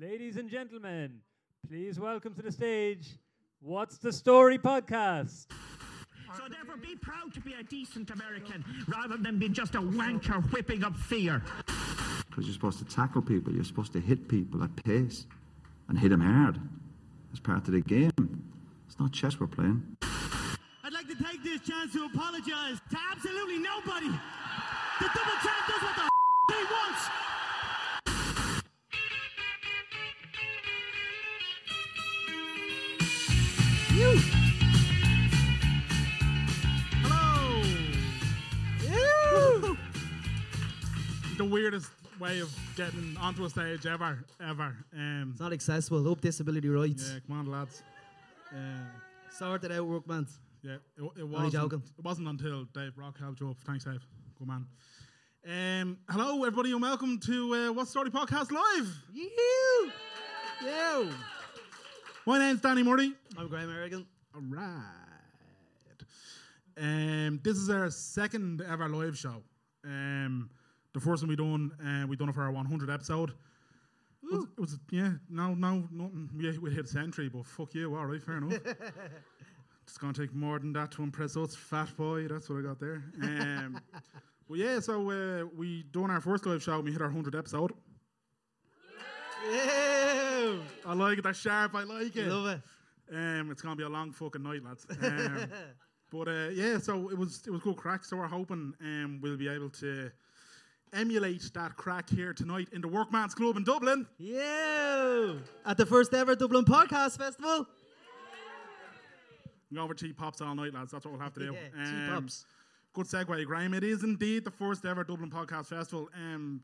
Ladies and gentlemen, please welcome to the stage What's the Story podcast. So therefore, be proud to be a decent American rather than be just a wanker whipping up fear. Because you're supposed to tackle people, you're supposed to hit people at pace and hit them hard. It's part of the game. It's not chess we're playing. I'd like to take this chance to apologise to absolutely nobody. The double champ does what the f- he wants. The weirdest way of getting onto a stage ever, ever. Um, It's not accessible. Up disability rights. yeah, come on, lads. Uh, Sort it out, workman. yeah, it, it wasn't. joking. It wasn't until Dave Rock helped you up. Thanks, Dave. Good man. Um, hello, everybody, and welcome to uh, What Story Podcast Live. You. You. My name's Danny Murray. I'm Graham American. All right. Um, this is our second ever live show. Um, the first one we done, uh, we done it for our 100 episode. It was, it was- yeah, no, no, nothing. We, we hit century, but fuck you, all right, fair enough. it's gonna take more than that to impress us, fat boy. That's what I got there. Um, well, yeah, so uh, we done our first live show. and We hit our 100 episode. You. I like it. That's sharp. I like it. Love it. Um, it's gonna be a long fucking night, lads. Um, but uh, yeah, so it was it was good crack. So we're hoping um, we'll be able to emulate that crack here tonight in the Workman's Club in Dublin. Yeah! At the first ever Dublin Podcast Festival. I'm going for cheap pops all night, lads. That's what we'll have to do. Yeah, cheap Um, pops. Good segue, Graham. It is indeed the first ever Dublin Podcast Festival. Um,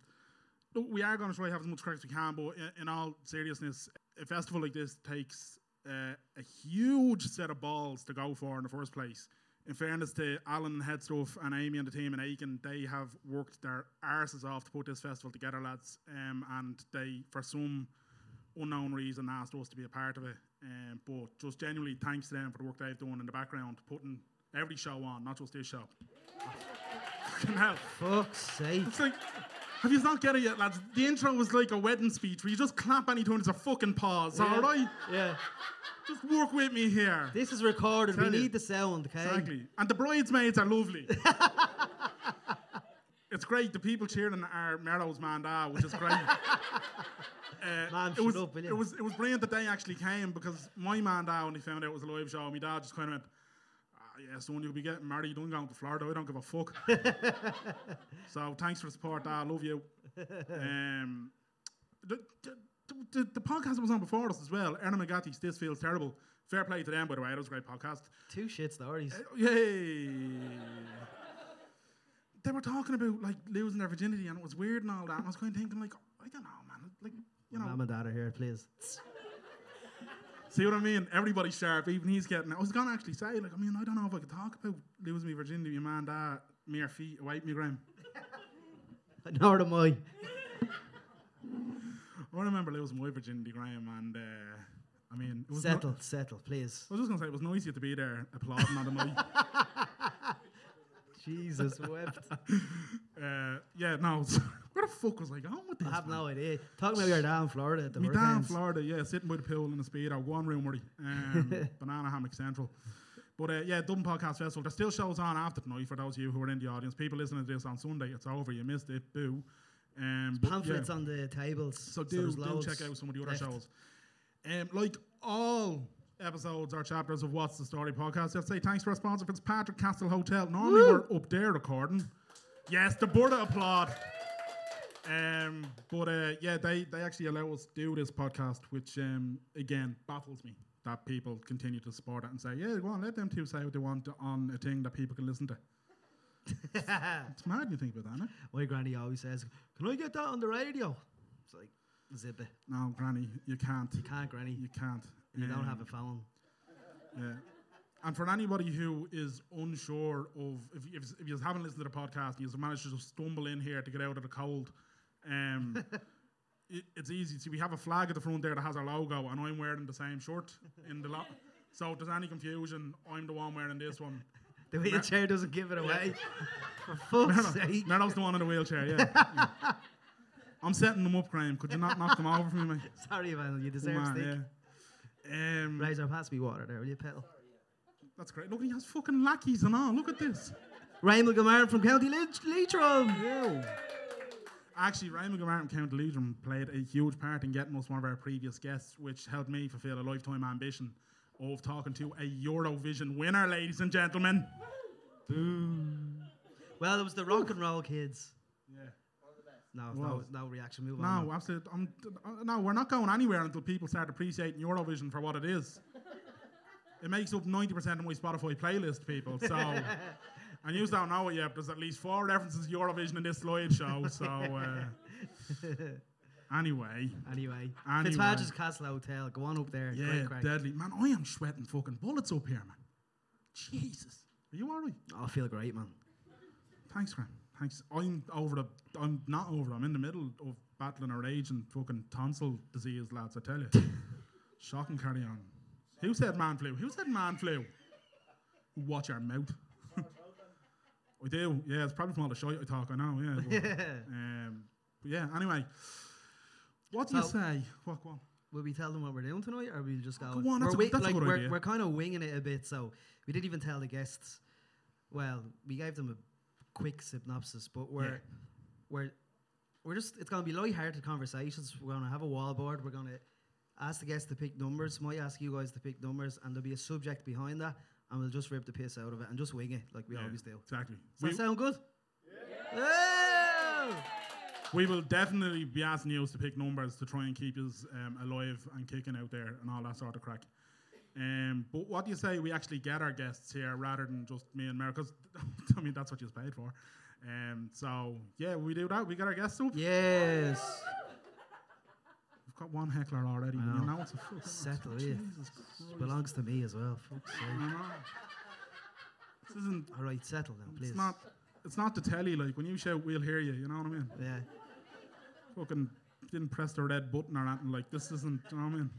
look, we are going to try to have as much crack as we can, but in, in all seriousness, a festival like this takes uh, a huge set of balls to go for in the first place. In fairness to Alan Headstuff and Amy and the team in Aiken, they have worked their arses off to put this festival together, lads. Um, and they, for some unknown reason, asked us to be a part of it. Um, but just genuinely thanks to them for the work they've done in the background, putting every show on, not just this show. Fucking hell. Fuck's sake. Have you not get it yet, lads? The intro was like a wedding speech where you just clap any time there's a fucking pause, Yeah. alright? Yeah. Just work with me here. This is recorded. We you. need the sound, okay? Exactly. And the bridesmaids are lovely. it's great. The people cheering are Merrow's Manda, which is great. Uh, Man, it was, up, it was it was brilliant that they actually came because my Manda when he found out it was a live show, my dad just kind of went, "Yeah, soon you'll be getting married. You don't go to Florida. I don't give a fuck." so thanks for the support, Dad. Love you. Um, the, the, the, the podcast was on before us as well. Erin McGathy's This Feels Terrible. Fair play to them, by the way. That was a great podcast. Two shit stories. Yay! They were talking about like losing their virginity and it was weird and all that. And I was kind of thinking like, I don't know, man. Like, you know, Mum and dad are here, please. See what I mean? Everybody's sharp. Even he's getting. it. I was gonna actually say like, I mean, I don't know if I could talk about losing my virginity, my man, dad, mere feet away from me, Graham. Nor am I. I remember losing my virginity, Graham, and uh, I mean, it was no- Settle, settle, please. I was just gonna say it was you to be there applauding on the night. Jesus wept. Uh, yeah, no. Where the fuck was I going with this? I have man? no idea. Talking about your down Florida at the down hurricanes. Florida, yeah, sitting by the pool in the speedo. Go on, room, Murray. Um, Banana Hammock Central. But uh, yeah, Dublin Podcast Festival. There's still shows on after tonight for those of you who are in the audience. People listening to this on Sunday, it's over. You missed it. Boo. Um, but Pamphlets yeah. on the tables. So do, there's do check out some of the other left. shows. Um, like all episodes or chapters of What's the Story podcast, I'd say thanks to our sponsor, Fitzpatrick Castle Hotel. Normally we're up there recording. Yes, the Burda applaud. Um, but uh, yeah, they, they actually allow us to do this podcast, which um, again baffles me that people continue to support it and say, yeah, go on, let them two say what they want on a thing that people can listen to. it's mad when you think about that, innit? My granny always says, Can I get that on the radio? It's like, zip it. No, Granny, you can't. You can't, granny. You can't. You don't Um, have a phone. Yeah. And for anybody who is unsure of, if, if, if you haven't listened to the podcast and you've managed to just stumble in here to get out of the cold, um, it, it's easy. See, we have a flag at the front there that has our logo, and I'm wearing the same shirt in the lot. So if there's any confusion, I'm the one wearing this one. The wheelchair doesn't give it away. For fuck's sake. Merlo's the one in the wheelchair, yeah. I'm setting them up, Graham. Could you not knock them over for me, mate? Sorry, man. You deserve on, steak. yeah. Um, Razor, pass me water there, will you, pedal? That's great. Look, he has fucking lackeys and all. Look at this. Raymond Gilmartin from County Leitch- Leitrim. Actually, Ryan McGarren from County Leitrim played a huge part in getting us one of our previous guests, which helped me fulfill a lifetime ambition of talking to a Eurovision winner, ladies and gentlemen. Well, it was the rock and roll kids. Yeah. No, no, no reaction. Move on. No, absolutely. I'm, uh, no, we're not going anywhere until people start appreciating Eurovision for what it is. It makes up 90% of my Spotify playlist, people. So, and you don't know it yet, but there's at least four references to Eurovision in this slideshow. So, uh, anyway, Anyway, Anyway. Fitzpatrick's Castle Hotel. Go on up there. yeah, crack. deadly. Man, I am sweating fucking bullets up here, man. Jesus. Are you alright? Oh, I feel great, man. Thanks, man. Thanks. I'm over the. I'm not over. I'm in the middle of battling a rage and fucking tonsil disease, lads. I tell you. Shocking. Carry on. Who said man flu? Who said man flu? Watch your mouth. I do. Yeah, it's probably from all the shit I talk. I know. Yeah. But, um, but yeah. Anyway, what do you say? What? What? Will we tell them what we're doing tonight, or we just go? Go on, that's we're a like, we're, we're kind of winging it a bit, so we didn't even tell the guests. Well, we gave them a quick synopsis, but we're Yeah. we're we're just it's going to be light-hearted conversations. We're going to have a wall board. We're going to ask the guests to pick numbers. Might ask you guys to pick numbers, and there'll be a subject behind that, and we'll just rip the piss out of it and just wing it like we Yeah, always do. Exactly. Does that We, sound good? Yeah. we will definitely be asking you to pick numbers to try and keep us um, alive and kicking out there and all that sort of crack. Um, but what do you say we actually get our guests here rather than just me and Mer? Because I mean that's what you paid for. Um, so yeah, we do that. We get our guests up. Yes. Got one heckler already. I You know. know it's a fucking Settle it. Belongs to me as well. Fuck's sake. This isn't. All right, settle now, please. It's not. It's not the telly. Like when you shout, we'll hear you. You know what I mean? Yeah. Fucking didn't press the red button or anything. Like this isn't. You know what I mean?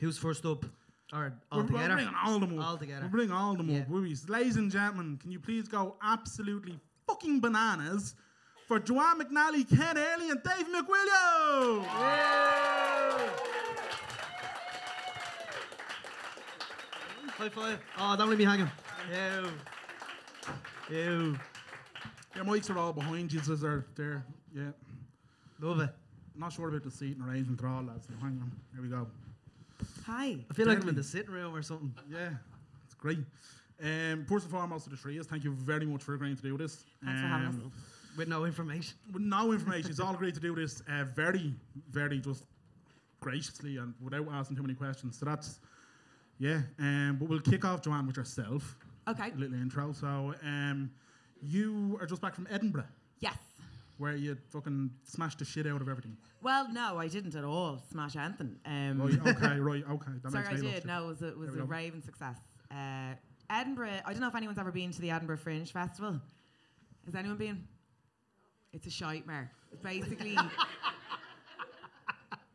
Who's first up? Or all We're, we're together? bringing all them up. All together. We're bringing all them Yeah. up. Ladies and gentlemen, can you please go absolutely fucking bananas for Joanne McNally, Ken Early, and Dave McWilliams? High five. Oh, don't leave me hanging. Ew. Ew. Your mics are all behind you, as they're there. Yeah. Love it. Not sure about the seating arrangement at all, lads. Now, hang on. Here we go. Hi. I feel like I'm in the sitting room or something. Yeah, it's great. Um, first and foremost to the three, thank you very much for agreeing to do this. Thanks for having us. With no information. with no information. It's all great to do this uh, very, very just graciously and without asking too many questions. So that's, yeah. Um, but we'll kick off, Joanne, with yourself. Okay. A little intro. So um, you are just back from Edinburgh, Yes. where you fucking smashed the shit out of everything. Well, no, I didn't at all smash anything. Um, Right, okay, right, okay. That sorry, makes I me look did. No, it was a, it was a raving success. Uh, Edinburgh. I don't know if anyone's ever been to the Edinburgh Fringe Festival. Has anyone been? It's a shitmare. It's basically.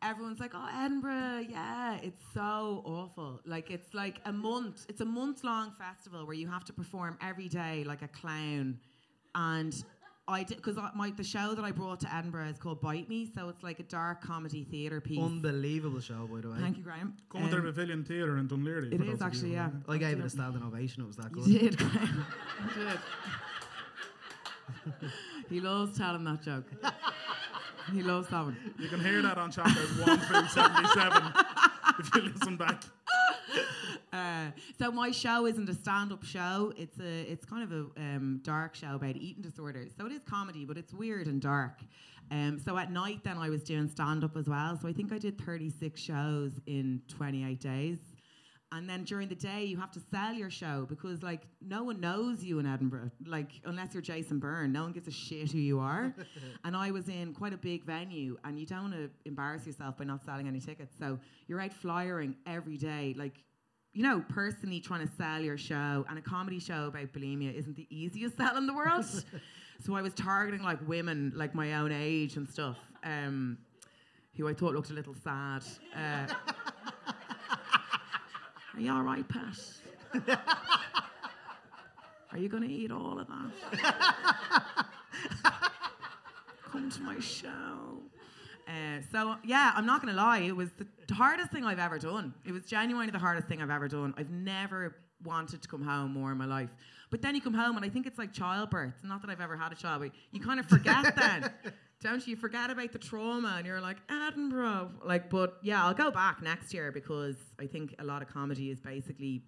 Everyone's like, oh, Edinburgh, yeah, it's so awful. Like, it's like a month, it's a month long festival where you have to perform every day like a clown. And I did, because my, the show that I brought to Edinburgh is called Bite Me, so it's like a dark comedy theatre piece. Unbelievable show, by the way. Thank you, Graham. Coming to the Um, Pavilion Theatre in Dún Laoghaire. it for is those of you actually, yeah. I gave it a standing ovation. It was that good. You did, Graham. You did. he loves telling that joke. he loves that one. You can hear that on chapters 1 through 77 if you listen back. Uh, so my show isn't a stand-up show. It's a, it's kind of a um, dark show about eating disorders. So it is comedy, but it's weird and dark. Um, so at night, then I was doing stand-up as well. So I think I did 36 shows in 28 days. And then during the day, you have to sell your show because, like, no one knows you in Edinburgh. Like, unless you're Jason Byrne, no one gives a shit who you are. and I was in quite a big venue, and you don't want to embarrass yourself by not selling any tickets. So you're out flyering every day, like, you know, personally trying to sell your show. And a comedy show about bulimia isn't the easiest sell in the world. so I was targeting like women, like my own age and stuff, um, who I thought looked a little sad. Uh, are you all right, Pat? Are you going to eat all of that? come to my show. Uh, so yeah, I'm not gonna lie, it was the hardest thing I've ever done. It was genuinely the hardest thing I've ever done. I've never wanted to come home more in my life. But then you come home, and I think it's like childbirth. Not that I've ever had a child, but you kind of forget then, don't you? You forget about the trauma, and you're like Edinburgh. Like, but yeah, I'll go back next year because I think a lot of comedy is basically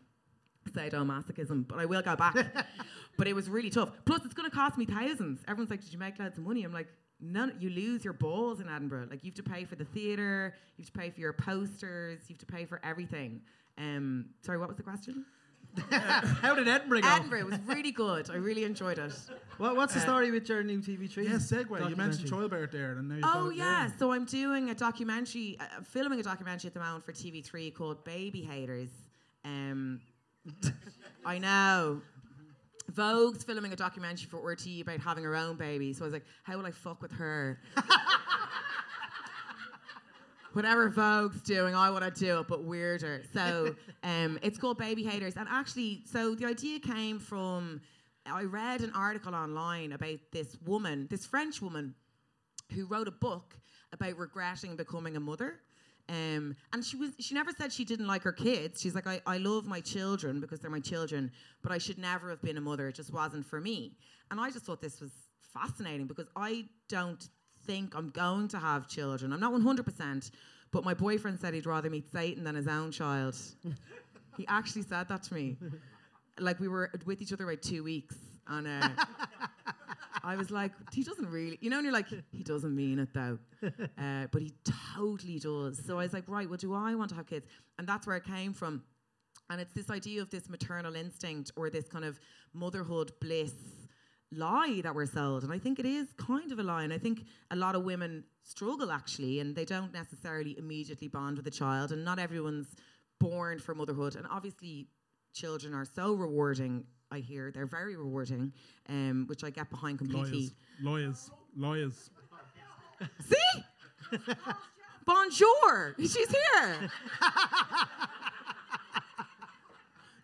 sadomasochism, but I will go back. but it was really tough. Plus, it's going to cost me thousands. Everyone's like, "Did you make loads of money?" I'm like, "None. You lose your balls in Edinburgh. Like, you have to pay for the theatre, you have to pay for your posters, you have to pay for everything." Um, sorry, what was the question? How did Edinburgh go? Edinburgh was really good. I really enjoyed it. What, what's the story with your new TV3? Yeah, segue. You mentioned documentary? childbirth there, and now you've Oh yeah, so I'm doing a documentary, uh, filming a documentary at the moment for TV3 called Baby Haters. Um, I know. Vogue's filming a documentary for RTÉ about having her own baby. So I was like, how will I fuck with her? Whatever Vogue's doing, I want to do it, but weirder. So um, it's called Baby Haters. And actually, so the idea came from I read an article online about this woman, this French woman, who wrote a book about regretting becoming a mother. Um, and she was she never said she didn't like her kids. She's like, I, I love my children because they're my children, but I should never have been a mother. It just wasn't for me. And I just thought this was fascinating because I don't think I'm going to have children. I'm not 100%, but my boyfriend said he'd rather meet Satan than his own child. he actually said that to me. Like we were with each other about two weeks, and uh, I was like, he doesn't really, you know, and you're like, he doesn't mean it though, uh, but he totally does. So I was like, right, well, do I want to have kids? And that's where it came from. And it's this idea of this maternal instinct or this kind of motherhood bliss lie that we're sold. And I think it is kind of a lie. And I think a lot of women struggle actually, and they don't necessarily immediately bond with a child. And not everyone's born for motherhood. And obviously, children are so rewarding. I hear they're very rewarding, um, which I get behind completely. Lawyers, lawyers, lawyers. See? Bonjour! She's here!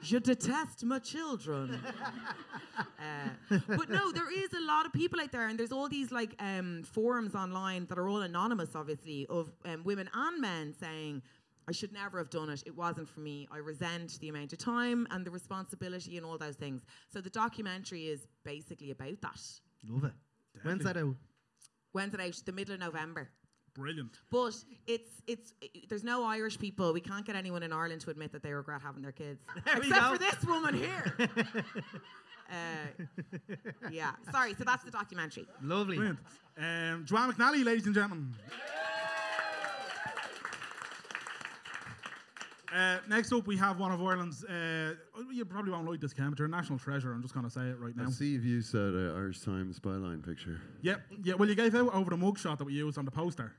Je detest my children. Uh, but no, there is a lot of people out there, and there's all these like um, forums online that are all anonymous, obviously, of um, women and men saying, I should never have done it. It wasn't for me. I resent the amount of time and the responsibility and all those things. So the documentary is basically about that. Love it. When's that out? When's it out? The middle of November. Brilliant. But it's it's there's no Irish people. We can't get anyone in Ireland to admit that they regret having their kids, There we except for this woman here. uh, yeah, sorry. So that's the documentary. Lovely. Brilliant. Um, Joanne McNally, ladies and gentlemen. Uh, next up, we have one of Ireland's. Uh, you probably won't like this, Cam, but you're a national treasure. I'm just going to say it right now. I see if you've used that uh, Irish Times byline picture. Yeah, yeah. Well, you gave out over the mugshot that we used on the poster.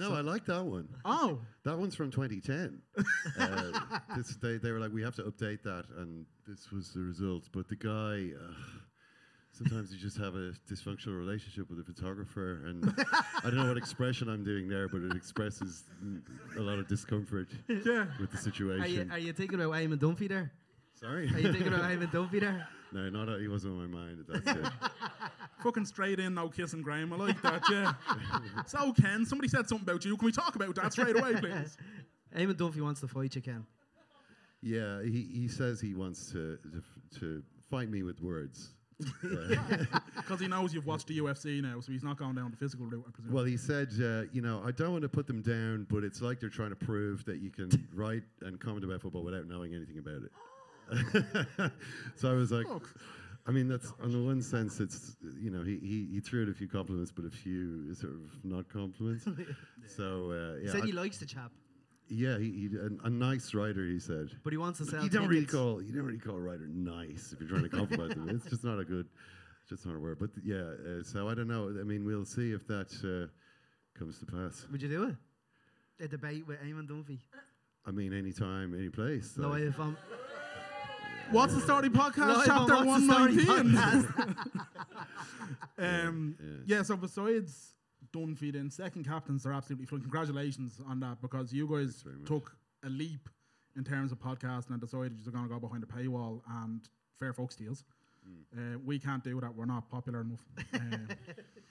No, I like that one. Oh, That one's from 2010. uh, this, they, they were like, we have to update that, and this was the result. But the guy, uh, sometimes you just have a dysfunctional relationship with a photographer, and I don't know what expression I'm doing there, but it expresses a lot of discomfort yeah. with the Are you, situation. are you thinking about Eamon Dunphy there? Sorry. Are you thinking about Eamon Dunphy there? no, not uh, he wasn't on my mind. That's it. Fucking straight in, no kissing Graham. I like that, yeah. so, Ken, somebody said something about you. Can we talk about that straight away, please? Eamon Dunphy wants to fight you, Ken. Yeah, he, he says he wants to, to to fight me with words. Because he knows you've watched the UFC now, so he's not going down the physical route, I presume. well, he said, uh, you know, I don't want to put them down, but it's like they're trying to prove that you can write and comment about football without knowing anything about it. so I was like, Look. I mean, that's on the one sense, it's you know, he, he, he threw out a few compliments, but a few sort of not compliments. so uh, He yeah, said I- he likes the chap, yeah, he, he a, a nice writer, he said. but he wants to sell you don't really call you don't really call a writer nice if you're trying to compliment them. It's just not a good, just not a word. But yeah, uh, so I don't know. I mean, we'll see if that uh, comes to pass. Would you do it? A debate with Eamon Dunphy. I mean, anytime, any place. No, if I'm What's the Story Podcast, chapter on What's the 119? podcast. um, yeah. so besides Dunphy, then second captains are absolutely flying. Congratulations on that because you guys took a leap in terms of podcasting and decided you're going to go behind a paywall and fair folks deals. Uh, we can't do that. We're not popular enough. Um,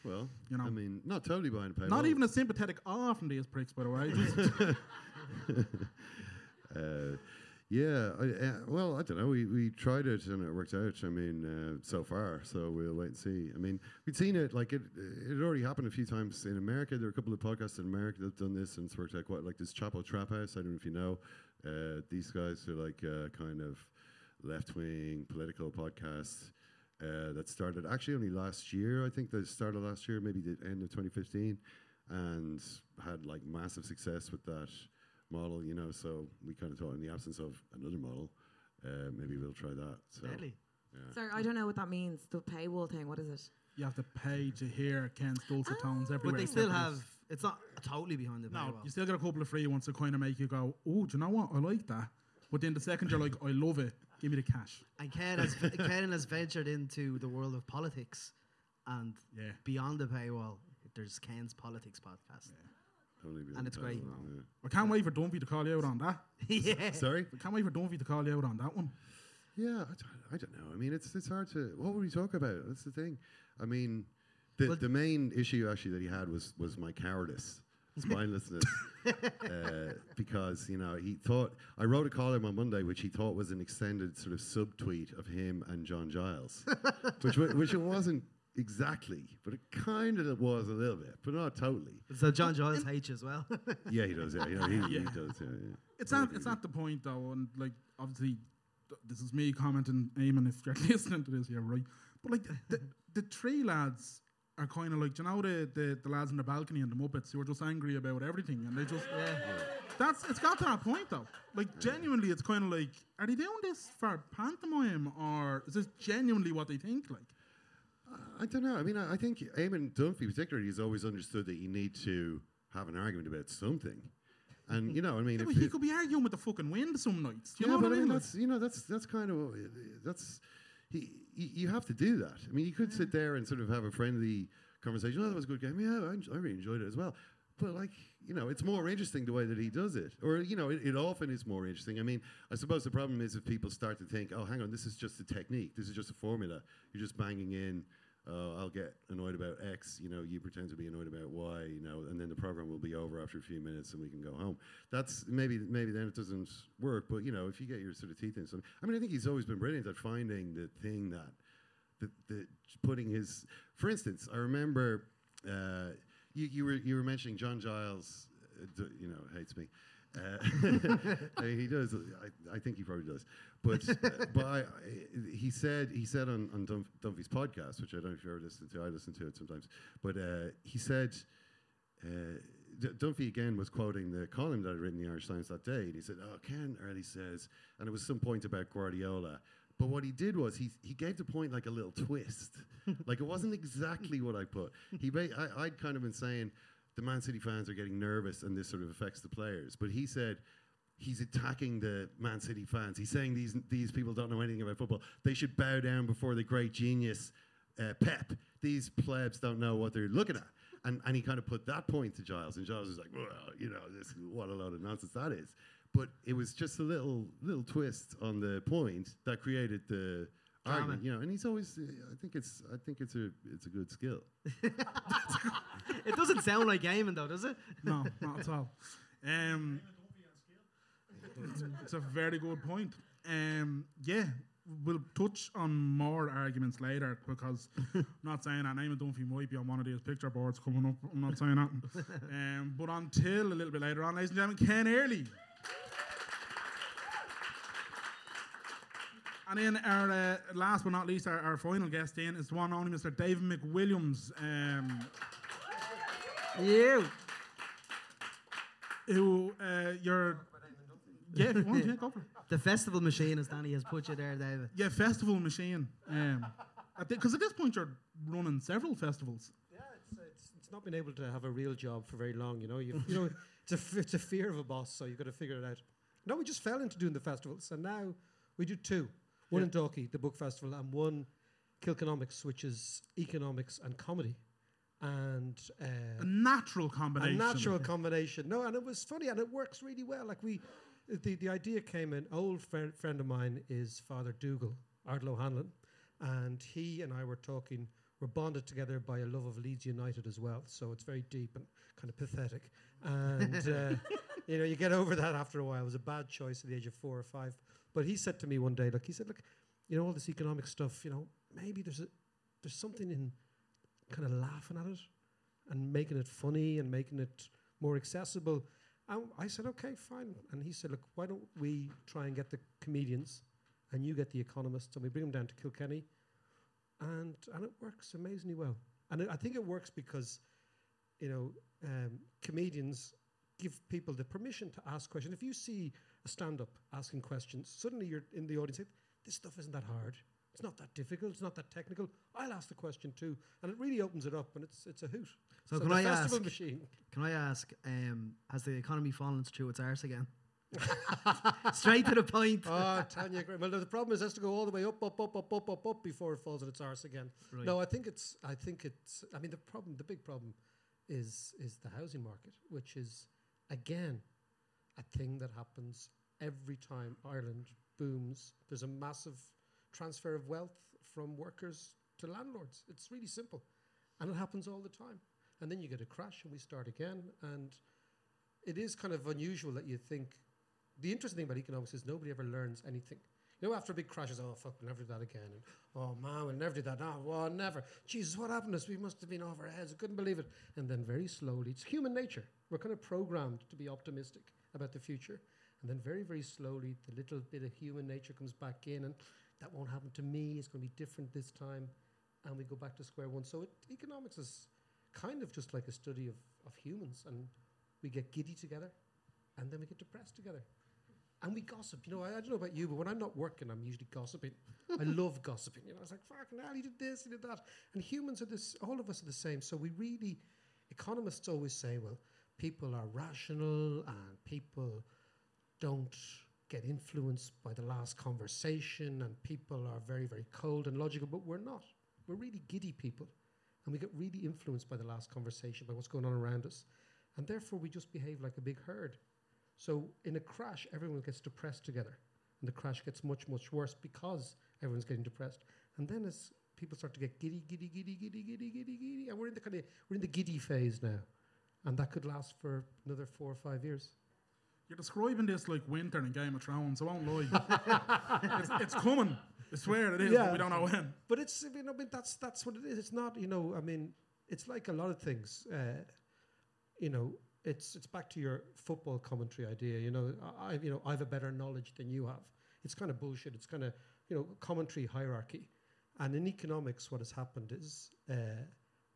Well, You know. I mean, not totally behind a paywall. not even a sympathetic awe from these pricks, by the way. Uh, yeah, I, uh, well, I don't know. We, we tried it and it worked out. I mean, uh, so far, so we'll wait and see. I mean, we'd seen it like it. It had already happened a few times in America. There are a couple of podcasts in America that've done this and it's worked out quite. Like this Chapo Trap House. I don't know if you know. Uh, these guys are like uh, kind of left wing political podcasts. Uh, that started actually only last year. I think they started last year, maybe the end of 2015, and had like massive success with that model, you know. So we kind of thought, in the absence of another model, uh, maybe we'll try that. So Deadly. Sorry, I don't know what that means. The paywall thing. What is it? you have to pay to hear Ken's dulcet tones everywhere. But they still have. It's not totally behind the paywall. No, paywall. you still get a couple of free ones to kind of make you go, oh, do you know what? I like that. But then the second you're like, I love it, give me the cash. And Ken has Ken has ventured into the world of politics, and Yeah. beyond the paywall, there's Ken's politics podcast. only be And it's great. Yeah. I can't wait for Dunphy to call you out on that. Yeah. Sorry. I can't wait for Dunphy to call you out on that one. Yeah, I don't, I don't know. I mean, it's it's hard to. What would we talk about? That's the thing. I mean, the Well- the main issue actually that he had was was my cowardice, spinelessness, uh, because you know he thought I wrote a column on Monday which he thought was an extended sort of subtweet of him and John Giles, which wa- which it wasn't exactly, but it kind of was a little bit, but not totally. So John Giles hates you as well. Yeah, he does. Yeah, you know, he, he does. Yeah, yeah. It's not. It's not the point though, and like obviously, th- this is me commenting. Eamon, if you're listening to this, yeah, right. But like the, the three lads are kind of like, do you know the, the the lads in the balcony and the Muppets who are just angry about everything, and they just yeah. That's it's got to that point though. Like genuinely, it's kind of like, are they doing this for pantomime or is this genuinely what they think? Like, I don't know. I mean, I, I think Eamon Dunphy particularly has always understood that you need to have an argument about something. And you know, I mean, yeah, he could be arguing with the fucking wind some nights. Do you yeah, know but what I mean? That's you know that's that's kind of that's he, you have to do that. I mean, you could sit there and sort of have a friendly conversation. Oh, that was a good game. Yeah, I, enj- I really enjoyed it as well. But like you know, it's more interesting the way that he does it, or you know, it, it often is more interesting. I mean, I suppose the problem is if people start to think, oh, hang on, this is just a technique, this is just a formula. You're just banging in. Uh, I'll get annoyed about X, you know, you pretend to be annoyed about Y, you know, and then the program will be over after a few minutes and we can go home. That's maybe maybe then it doesn't work, but you know, if you get your sort of teeth in something, I mean, I think he's always been brilliant at finding the thing that, the, the putting his, for instance, I remember uh, you, you were you were mentioning John Giles, uh, d- you know, hates me. Uh, he does. I, I think he probably does. But but I, I- he said he said on on Dunf- Dunphy's podcast, which I don't know if you ever listened to. I listen to it sometimes. But uh, he said. Uh, D- Dunphy again was quoting the column that I'd written in the Irish Times that day, and he said, "Oh, Ken Early says," and it was some point about Guardiola. But what he did was he he gave the point like a little twist, like it wasn't exactly what I put. He ba- I, I'd kind of been saying the Man City fans are getting nervous, and this sort of affects the players. But he said he's attacking the Man City fans. He's saying these these people don't know anything about football. They should bow down before the great genius uh, Pep. These plebs don't know what they're looking at. And, and he kind of put that point to Giles, and Giles was like, well, you know, this is what a load of nonsense that is. But it was just a little little twist on the point that created the Drama. argument, you know. And he's always, I think it's, I think it's a, it's a good skill. it doesn't sound like gaming though, does it? no, not at all. Um, it's, it's a very good point. Um, yeah, we'll touch on more arguments later because I'm not saying that name of Dunphy might be on one of these picture boards coming up. I'm not saying that. um, but until a little bit later on, ladies and gentlemen, Ken Early. And then our uh, last but not least, our, our final guest in is the one and only Mr. David McWilliams. Um, You. who uh, you're yeah, if you want, yeah, go for it. The festival machine, as Danny has put you there, David. Yeah, festival machine. Um, because at this point you're running several festivals. Yeah, it's, it's, it's not been able to have a real job for very long. You know, you you know, it's a f- it's a fear of a boss, so you've got to figure it out. No, we just fell into doing the festivals, and now we do two. One Yeah. in Dalkey, the book festival, and one Kilkenomics, which is economics and comedy, and A uh, natural a combination. natural combination. No, and it was funny, and it works really well. Like we, the the idea came in. Old friend friend of mine is Father Dougal Ardal O'Hanlon, and he and I were talking. We're bonded together by a love of Leeds United as well, so it's very deep and kind of pathetic. And uh, you know, you get over that after a while. It was a bad choice at the age of four or five. But he said to me one day, look, he said, look, you know, all this economic stuff, you know, maybe there's a there's something in kind of laughing at it and making it funny and making it more accessible. And I said, okay, fine. And he said, look, why don't we try and get the comedians and you get the economists and we bring them down to Kilkenny. And, and it works amazingly well. And it, I think it works because, you know, um, comedians give people the permission to ask questions. If you see a stand up asking questions, suddenly you're in the audience, saying, this stuff isn't that hard. It's not that difficult. It's not that technical. I'll ask the question too, and it really opens it up, and it's it's a hoot. So, can the I festival ask? machine. Can I ask? Um, has the economy fallen through its arse again? Straight to the point. Oh, Tanya, great. Well, the problem is it has to go all the way up, up, up, up, up, up, up before it falls on its arse again. Right. No, I think it's. I think it's. I mean, the problem, the big problem, is is the housing market, which is again a thing that happens every time Ireland booms. There's a massive transfer of wealth from workers to landlords. It's really simple, and it happens all the time. And then you get a crash, and we start again. And it is kind of unusual that you think. The interesting thing about economics is nobody ever learns anything. You know, after a big crash, it's, oh, fuck, we'll never do that again. And, oh, man, we'll never do that. Oh, well, never. Jesus, what happened to us? We must have been off our heads. I couldn't believe it. And then very slowly, it's human nature. We're kind of programmed to be optimistic about the future. And then very, very slowly, the little bit of human nature comes back in. And that won't happen to me. It's going to be different this time. And we go back to square one. So it, economics is kind of just like a study of, of humans. And we get giddy together. And then we get depressed together and we gossip. You know, I, I don't know about you, but when I'm not working, I'm usually gossiping. I love gossiping. You know, it's like fucking hell, he did this, he did that, and humans are this. All of us are the same. So we really, economists always say, well, people are rational and people don't get influenced by the last conversation, and people are very, very cold and logical. But we're not. We're really giddy people, and we get really influenced by the last conversation, by what's going on around us, and therefore we just behave like a big herd. So in a crash, everyone gets depressed together, and the crash gets much, much worse because everyone's getting depressed. And then as people start to get giddy, giddy, giddy, giddy, giddy, giddy, giddy, and we're in the kind of we're in the giddy phase now, and that could last for another four or five years. You're describing this like winter in Game of Thrones. I won't lie. it's, it's coming. I swear it is, but we don't know when. But it's you know, I mean, that's that's what it is. It's not you know, I mean, it's like a lot of things. Uh, you know, it's it's back to your football commentary idea. You know, I you know I have a better knowledge than you have. It's kind of bullshit. It's kind of you know commentary hierarchy, and in economics, what has happened is uh,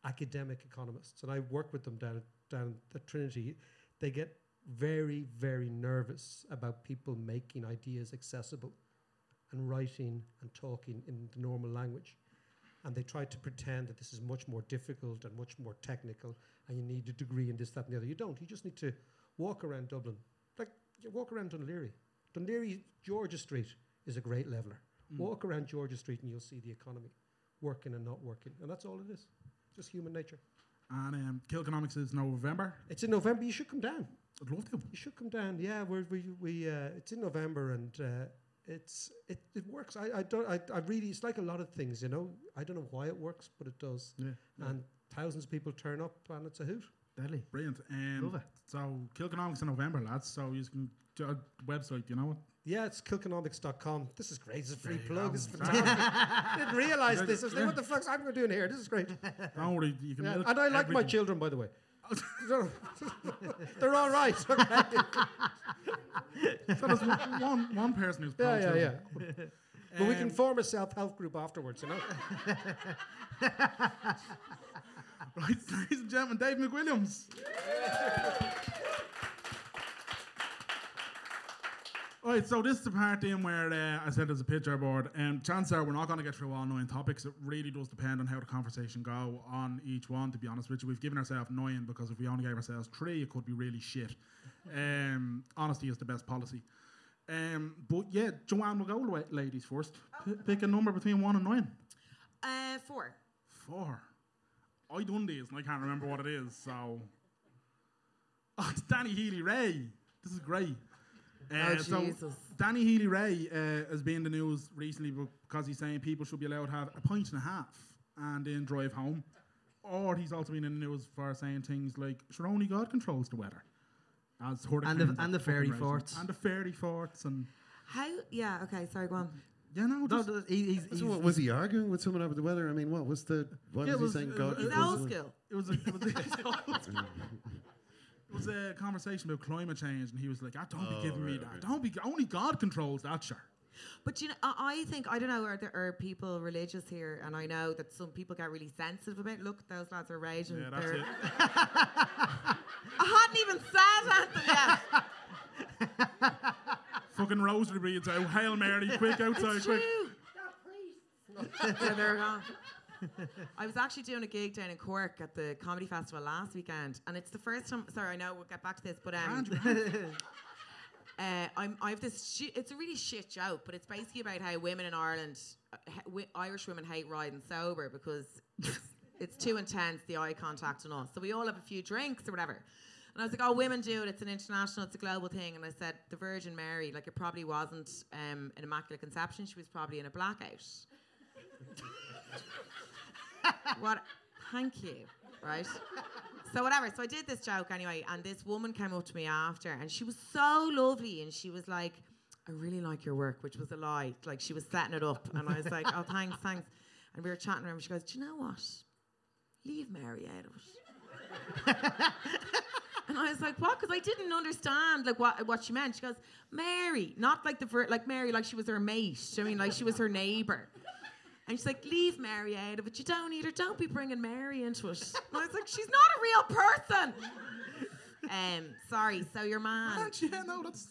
academic economists, and I work with them down down at Trinity. They get very very nervous about people making ideas accessible, and writing and talking in the normal language and they try to pretend that this is much more difficult and much more technical, and you need a degree in this, that, and the other. You don't. You just need to walk around Dublin, like you walk around Dún Laoghaire. Dunleary, George's Street is a great leveler. Mm. Walk around George's Street, and you'll see the economy working and not working, and that's all it is. Just human nature. And um, Kilkenomics is in November. It's in November. You should come down. I'd love to. You should come down. Yeah, we're, we we uh, it's in November and uh, it's it, it works. I, I don't I, I really it's like a lot of things, you know. I don't know why it works, but it does. Yeah. And thousands of people turn up and it's a hoot. Deadly. Brilliant. Um, Love it. So Kilkenomics in November, lads. So you can uh, website. You know what? Yeah, it's kilkenomics.com. This is great. This is a free plug. This is fantastic. I didn't realize this. I was like, what the fuck's I'm doing here? This is great. Don't worry, you can. Yeah, milk And I like my everything. children, by the way. They're all right. Okay. So there's one, one, one person who's Yeah, yeah, yeah. But we can form a self-help group afterwards, you know. Right, ladies and gentlemen, Dave McWilliams. Right, so this is the part in where uh, I said there's a picture board. Um, chances are we're not going to get through all nine topics. It really does depend on how the conversation go on each one. To be honest with you, we've given ourselves nine because if we only gave ourselves three, it could be really shit. Um, honesty is the best policy. Um, but yeah, Joanne, we'll go la- ladies first. P- pick a number between one and nine. Uh, four. Four. I done these and I can't remember what it is, so. Oh, it's Danny Healy-Rae. This is great. Uh, Oh, so Jesus. Danny Healy-Rae uh, has been in the news recently because he's saying people should be allowed to have a pint and a half and then drive home. Or he's also been in the news for saying things like, sure, only God controls the weather. As And the- and the fairy fucking forts. And the fairy forts. And How? Yeah. Okay. Sorry. Go on. yeah, no, No, just, no, he, he's, So he's, what, was he arguing with someone about the weather? I mean, what was the? What Yeah, was was- he saying? it God was- it was- old school. it was a, it was a, it was a conversation about climate change, and he was like, ah, "Don't Oh, be giving me that. okay. Don't be. Only God controls that, sure." But you know, I, I think I don't know. Are there are people religious here? And I know that some people get really sensitive about. Look, those lads are raging. Yeah, that's it. I hadn't even said anything yet. Fucking rosary beads out. Hail Mary, quick outside, It's quick. true. yeah, they're gone. I was actually doing a gig down in Cork at the comedy festival last weekend, and it's the first time. Sorry, I know we'll get back to this, but um, uh, I'm, I have this. Shi- it's a really shit joke, but it's basically about how women in Ireland, uh, ha- wi- Irish women hate riding sober because it's too intense, the eye contact and all. So we all have a few drinks or whatever. And I was like, oh, women do it. It's an international, it's a global thing. And I said, the Virgin Mary, like it probably wasn't um, an immaculate conception. She was probably in a blackout. What? Thank you. Right. So whatever. So I did this joke anyway, and this woman came up to me after, and she was so lovely, and she was like, "I really like your work," which was a lie. Like she was setting it up, and I was like, "Oh, thanks, thanks." And we were chatting around. She goes, "Do you know what? Leave Mary out of it." And I was like, what? Because I didn't understand like what what she meant. She goes, Mary, not like the ver- like Mary, like she was her mate. I mean like she was her neighbor? And she's like, leave Mary out of it. You don't need her. Don't be bringing Mary into it. And I was like, she's not a real person. Um, sorry. So your man. Actually, yeah, no, that's.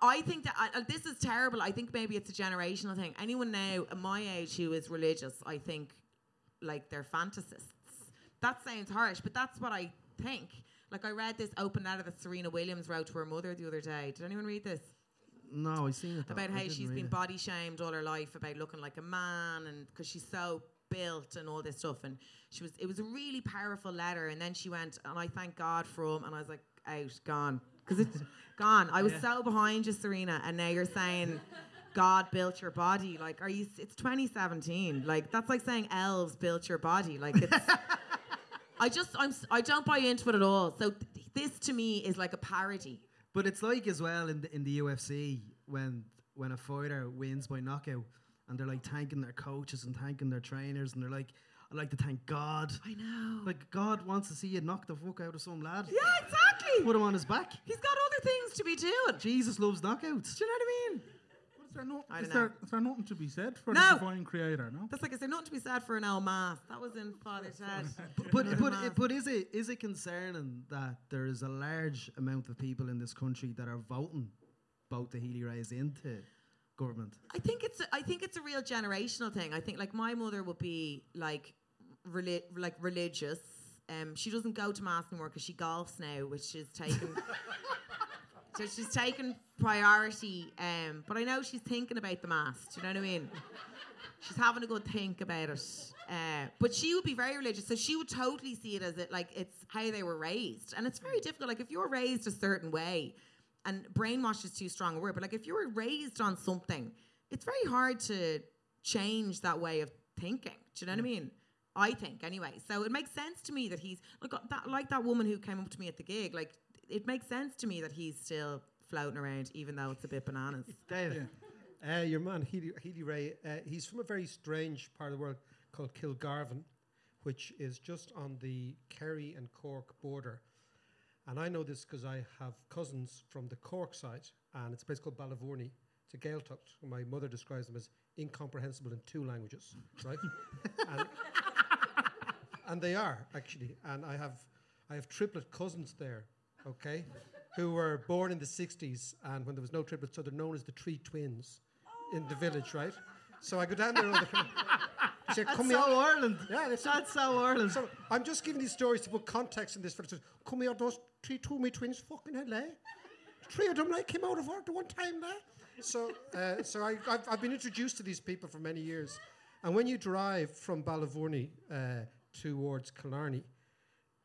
I think that I, uh, this is terrible. I think maybe it's a generational thing. Anyone now at my age who is religious, I think, like they're fantasists. That sounds harsh, but that's what I think. Like I read this open letter that Serena Williams wrote to her mother the other day. Did anyone read this? No, I seen it. about how she's been it. body shamed all her life about looking like a man and because she's so built and all this stuff. And she was it was a really powerful letter. And then she went and I thank God for him and I was like out gone. Because it's gone. I was so behind you Serena. And now you're saying God built your body. Like are you it's 2017 like that's like saying elves built your body. Like it's I just, I'm, I don't buy into it at all. So th- this to me is like a parody But it's like as well in the, in the UFC when when a fighter wins by knockout and they're like thanking their coaches and thanking their trainers and they're like, I'd like to thank God. I know Like God wants to see you knock the fuck out of some lad. yeah exactly Put him on his back. He's got other things to be doing. Jesus loves knockouts. Do you know what I mean? Is there, no, I don't there, know. is there nothing to be said for No. the divine creator? No. That's like I said, nothing to be said for an old mass. That was in Father Ted. But An but it, but is it is it concerning that there is a large amount of people in this country that are voting both the Healy-Raes into government? I think it's a, I think it's a real generational thing. I think like my mother would be like reli- like religious. Um, she doesn't go to mass anymore because she golfs now, which is taken. so she's taken priority. Um, but I know she's thinking about the mass. Do you know what I mean? She's having a good think about it. Uh, but she would be very religious, so she would totally see it as it like it's how they were raised, and it's very difficult. Like if you're raised a certain way, and brainwash is too strong a word, but like if you were raised on something, it's very hard to change that way of thinking. Do you know what I mean? I think anyway. So it makes sense to me that he's like that, like that woman who came up to me at the gig. Like it makes sense to me that he's still floating around, even though it's a bit bananas. Dave, Uh, your man, Healy, Healy-Rae, uh, he's from a very strange part of the world called Kilgarvan, which is just on the Kerry and Cork border. And I know this because I have cousins from the Cork side, and it's a place called Ballyvourney. It's a Gaeltacht. My mother describes them as incomprehensible in two languages, right? and, and they are actually. And I have, I have triplet cousins there, okay, who were born in the '60s, and when there was no triplets, so they're known as the Three Twins in the village, right? So I go down there all the said, that's "Come so here." Ireland. Yeah, that's, That's so Ireland. so I'm just giving these stories to put context in this. For instance, come here, those three two me twins, fucking hell, eh? Three of them like came out of work the one time there. So, uh, so I, I've, I've been introduced to these people for many years, and when you drive from Ballyvourney uh, towards Killarney,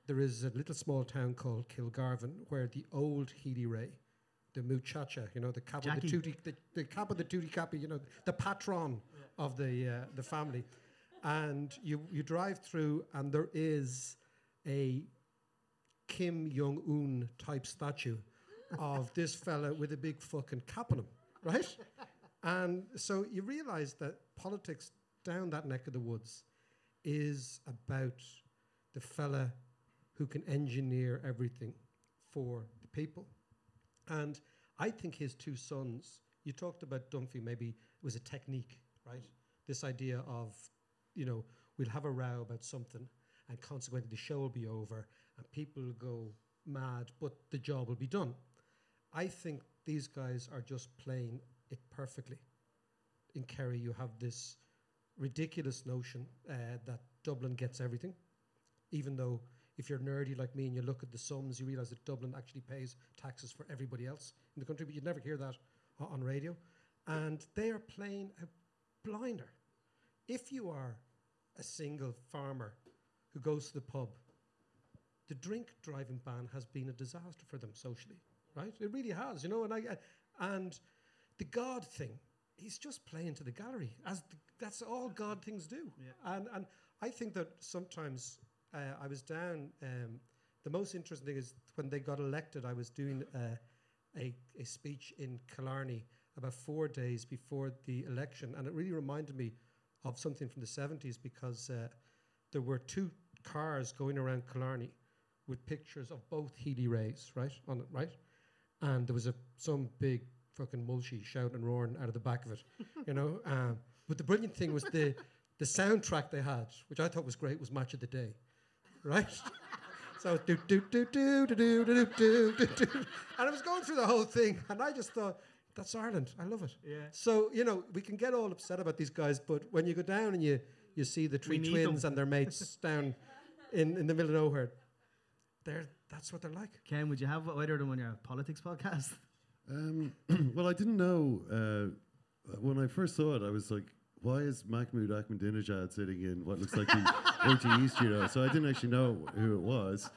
there is a little small town called Kilgarvan where the old Healy-Rae the muchacha, you know, the cap of the tutti, the, the cap of the tutti capi, you know, the patron of the uh, the family, and you you drive through, and there is a Kim Jong Un type statue of this fella with a big fucking cap on him, right? And so you realize that politics down that neck of the woods is about the fella who can engineer everything for the people. And I think his two sons, you talked about Dunphy, maybe it was a technique, right? This idea of, you know, we'll have a row about something and consequently the show will be over and people will go mad, but the job will be done. I think these guys are just playing it perfectly. In Kerry, you have this ridiculous notion uh, that Dublin gets everything, even though if you're nerdy like me and you look at the sums, you realize that Dublin actually pays taxes for everybody else in the country, but you'd never hear that on radio. And they are playing a blinder. If you are a single farmer who goes to the pub, the drink driving ban has been a disaster for them socially, right? It really has, you know. And I, I and the God thing, he's just playing to the gallery, as the, that's all God things do. And and I think that sometimes uh, I was down. Um, the most interesting thing is when they got elected, I was doing uh, a a speech in Killarney about four days before the election, and it really reminded me of something from the seventies because uh, there were two cars going around Killarney with pictures of both Healy-Raes, right, on it, right? And there was a some big fucking mulchy shouting and roaring out of the back of it, you know. Um, but the brilliant thing was the the soundtrack they had, which I thought was great, was Match of the Day, right? so do do do do do do do do do do, and I was going through the whole thing, and I just thought. That's Ireland. I love it. Yeah. So you know we can get all upset about these guys, but when you go down and you you see the three twins them. and their mates down in, in the middle of nowhere, they're that's what they're like. Ken, would you have either of them on your politics podcast? Um, well, I didn't know uh, when I first saw it. I was like, "Why is Mahmoud Ahmadinejad sitting in what looks like the RTÉ studio?" So I didn't actually know who it was.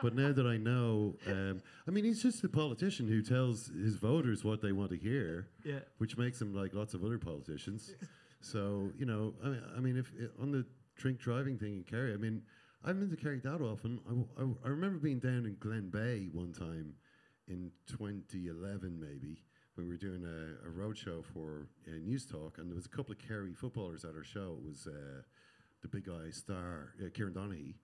But now that I know, um, I mean, he's just a politician who tells his voters what they want to hear, Yeah. which makes him like lots of other politicians. so you know, I mean, I mean, if on the drink driving thing in Kerry, I mean, I haven't been to Kerry that often. I, w- I w- I remember being down in Glenbeigh one time in 2011, maybe, we were doing a, a road show for uh, Newstalk, and there was a couple of Kerry footballers at our show. It was uh, the big guy star, uh, Kieran Donaghy,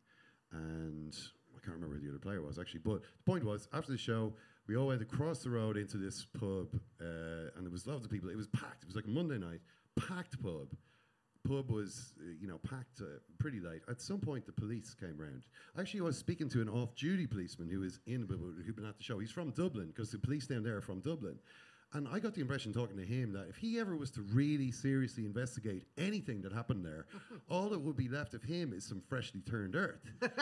and I can't remember who the other player was actually. But the point was, after the show, we all went across the road into this pub, uh, and there was loads of people. It was packed. It was like a Monday night, packed pub. Pub was, uh, you know, packed uh, pretty late. At some point, the police came round. Actually, I was speaking to an off-duty policeman who was in, who'd been at the show. He's from Dublin because the police down there are from Dublin. And I got the impression talking to him that if he ever was to really seriously investigate anything that happened there, all that would be left of him is some freshly turned earth.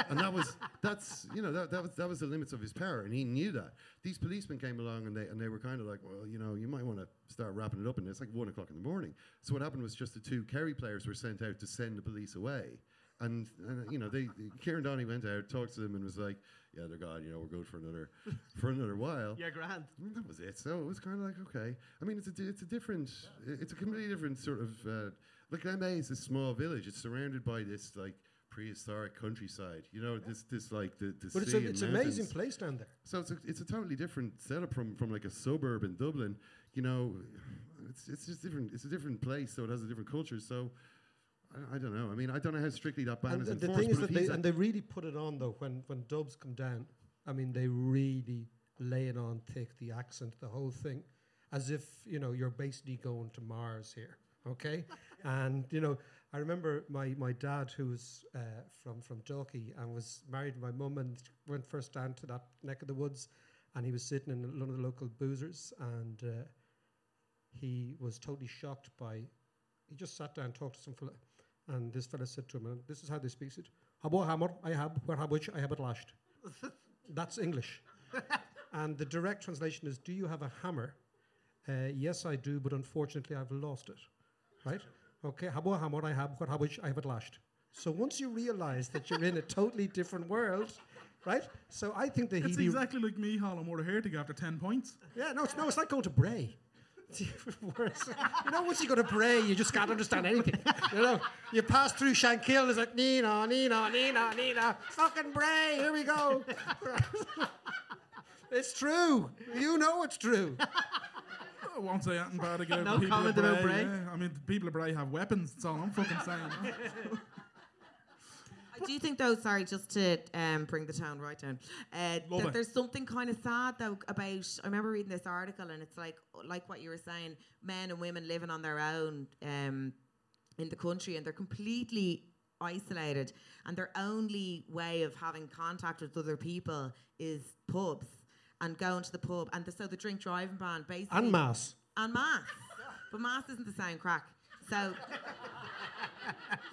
and that was that's you know that, that was that was the limits of his power, and he knew that. These policemen came along and they and they were kind of like, well, you know, you might want to start wrapping it up, and it's like one o'clock in the morning. So what happened was just the two Kerry players were sent out to send the police away. And, and you know, they Kieran Donny went out, talked to them, and was like, "Yeah, they're gone. You know, we're good for another for another while." Yeah, grand. And that was it. So it was kind of like okay. I mean, it's a it's a different, it's a completely different sort of. Uh, like Glenbeigh is a small village. It's surrounded by this like prehistoric countryside. You know, this this like the, the But it's a, and it's an amazing place down there. So it's a, it's a totally different setup from, from like a suburb in Dublin. You know, it's it's just different. It's a different place, so it has a different culture. So I, I don't know. I mean, I don't know how strictly that ban And is the, the thing is that they and they really put it on though when when dubs come down. I mean, they really lay it on thick, the accent, the whole thing, as if you know you're basically going to Mars here. Okay, and you know. I remember my, my dad, who was uh, from from Dalkey and was married to my mum, and went first down to that neck of the woods, and he was sitting in one of the local boozers, and uh, he was totally shocked by. He just sat down, and talked to some fella, and this fellow said to him, and this is how they speak it: "Habo hammer, I have where have which I have it lashed." That's English, and the direct translation is, "Do you have a hammer?" Uh, yes, I do, but unfortunately, I've lost it. Right? Okay, habo hammer, I have where have which I have it lashed. So once you realize that you're in a totally different world, right? So I think that It's he'd be exactly like me hauling more hair to go after 10 points. yeah. No, it's no, it's like going to Bray. It's even worse. You know, once you go to Bray, you just can't understand anything. You know, you pass through Shankill, it's like Nina, Nina, Nina, Nina, fucking Bray. Here we go. it's true. You know it's true. I won't say anything bad again. No comment about Bray. Bray? yeah. I mean, the people of Bray have weapons. That's all I'm fucking saying. I you think, though, sorry, just to um, bring the tone right down, uh, that it. there's something kind of sad though about. I remember reading this article, and it's like, like what you were saying, men and women living on their own um, in the country, and they're completely isolated, and their only way of having contact with other people is pubs and going to the pub, and the, so the drink driving ban basically And mass. and mass. But mass isn't the same crack. So,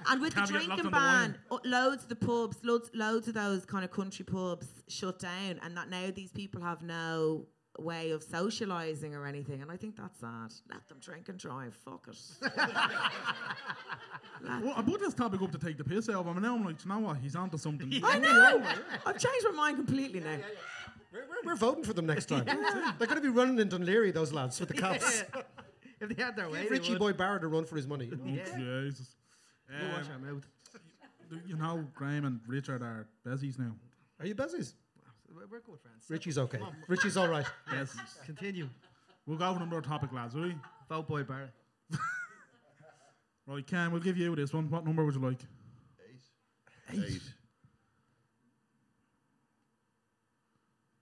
and with the Can't get drinking on the ban, oh, loads of the pubs, loads, loads of those kind of country pubs shut down, and that now these people have no way of socialising or anything. And I think that's sad. Let them drink and drive. Fuck it. well, I put this topic up to take the piss out of him, and now I'm like, you know what? He's onto something. I know. I've changed my mind completely now. We're, we're, we're voting for them next time. They're going to be running in Dún Laoghaire, those lads, with the cops. if they had their way, Richie. Boyd Barrett a run for his money. Oh, Jesus. We'll watch Um, our mouth. you know, Graham and Richard are bezies now. Are you Bezzies? We're we're good friends. Richie's okay. Richie's all right. Yes. Continue. We'll go for another topic, lads, will we? Vote boy Barry. Right, Cam, we'll give you this one. What number would you like? Eight.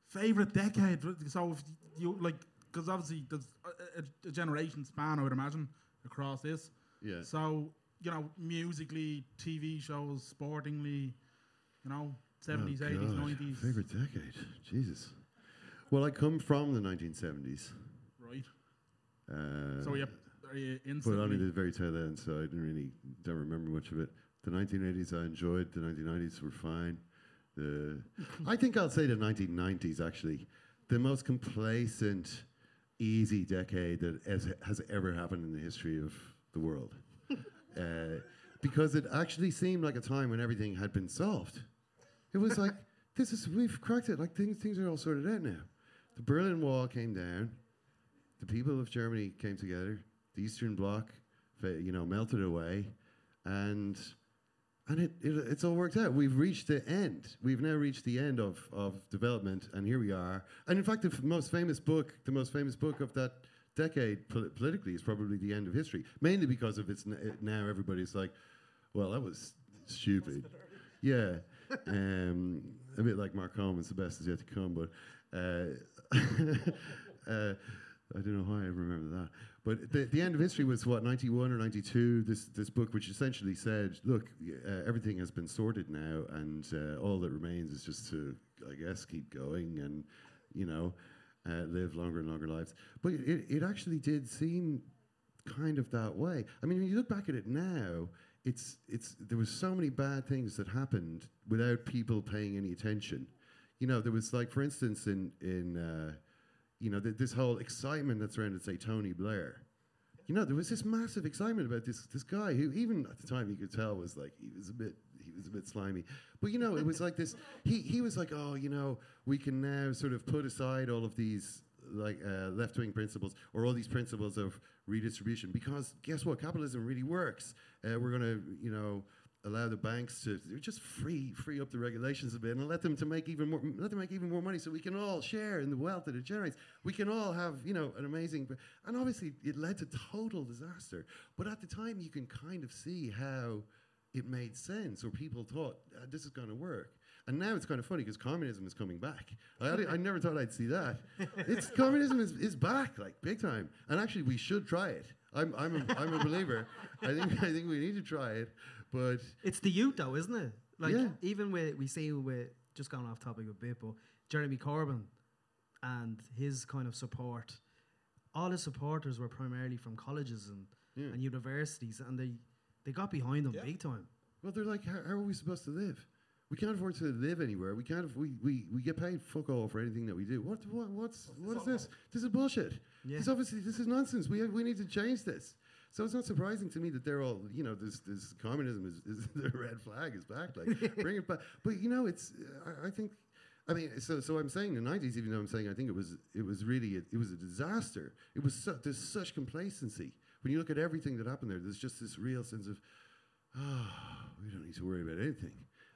Favorite decade? So, if you like, because obviously there's a, a, a generation span, I would imagine, across this. Yeah. So, you know, musically, TV shows, sportingly, you know, 70s, Oh, 80s, God. 90s. Favorite decade? Jesus. Well, I come from the 1970s. Right. Uh, So, are you, are you but only the very tail end, so I didn't really don't remember much of it. The 1980s I enjoyed. The 1990s were fine. The I think I'll say the 1990s actually, the most complacent, easy decade that has, has ever happened in the history of the world, uh, because it actually seemed like a time when everything had been solved. It was like this is we've cracked it. Like things things are all sorted out now. The Berlin Wall came down the people of Germany came together. The Eastern Bloc, you know, melted away, and and it, it it's all worked out. We've reached the end. We've now reached the end of of development, and here we are. And in fact, the f- most famous book, the most famous book of that decade pol- politically, is probably the end of history. Mainly because of its n- it, now everybody's like, well, that was stupid. Yeah, um, a bit like Marc Coleman's "The Best Is Yet to Come," but. Uh, uh, I don't know how I remember that. But the, the end of history was what, 91 or 92? This, this book, which essentially said, look, uh, everything has been sorted now, and uh, all that remains is just to, I guess, keep going and, you know, uh, live longer and longer lives. But it, it actually did seem kind of that way. I mean, when you look back at it now, it's, it's, there was so many bad things that happened without people paying any attention. You know, there was like, for instance, in, in uh, you know, th- this whole excitement that surrounded, say, Tony Blair. You know, there was this massive excitement about this this guy who, even at the time, you could tell was like he was a bit he was a bit slimy. But you know, it was like this. He he was like, oh, you know, we can now sort of put aside all of these like uh, left wing principles or all these principles of redistribution because guess what, capitalism really works. Uh, we're going to, you know. Allow the banks to just free free up the regulations a bit and let them to make even more let them make even more money so we can all share in the wealth that it generates. We can all have you know an amazing and obviously it led to total disaster. But at the time you can kind of see how it made sense or people thought "Ah, this is going to work. And now it's kind of funny because communism is coming back. I, I never thought I'd see that. It's communism is, is back like big time. And actually we should try it. I'm I'm a, I'm a believer. I think I think we need to try it. But It's the youth, though, isn't it? Like Yeah. even with we see with just going off topic a bit, but Jeremy Corbyn and his kind of support, all his supporters were primarily from colleges and, Yeah. and universities, and they they got behind him big time. Well, they're like, how, how are we supposed to live? We can't afford to live anywhere. We can't. We, we we get paid fuck all for anything that we do. What what what's what is this? This is bullshit. Yeah. This obviously this is nonsense. We have, we need to change this. So it's not surprising to me that they're all you know this this communism is, is the red flag is back. Like bring it back. But you know it's I, I think I mean, so so I'm saying the '90s, even though I'm saying I think it was it was really a, it was a disaster. It was su- there's such complacency when you look at everything that happened there. There's just this real sense of, oh, we don't need to worry about anything.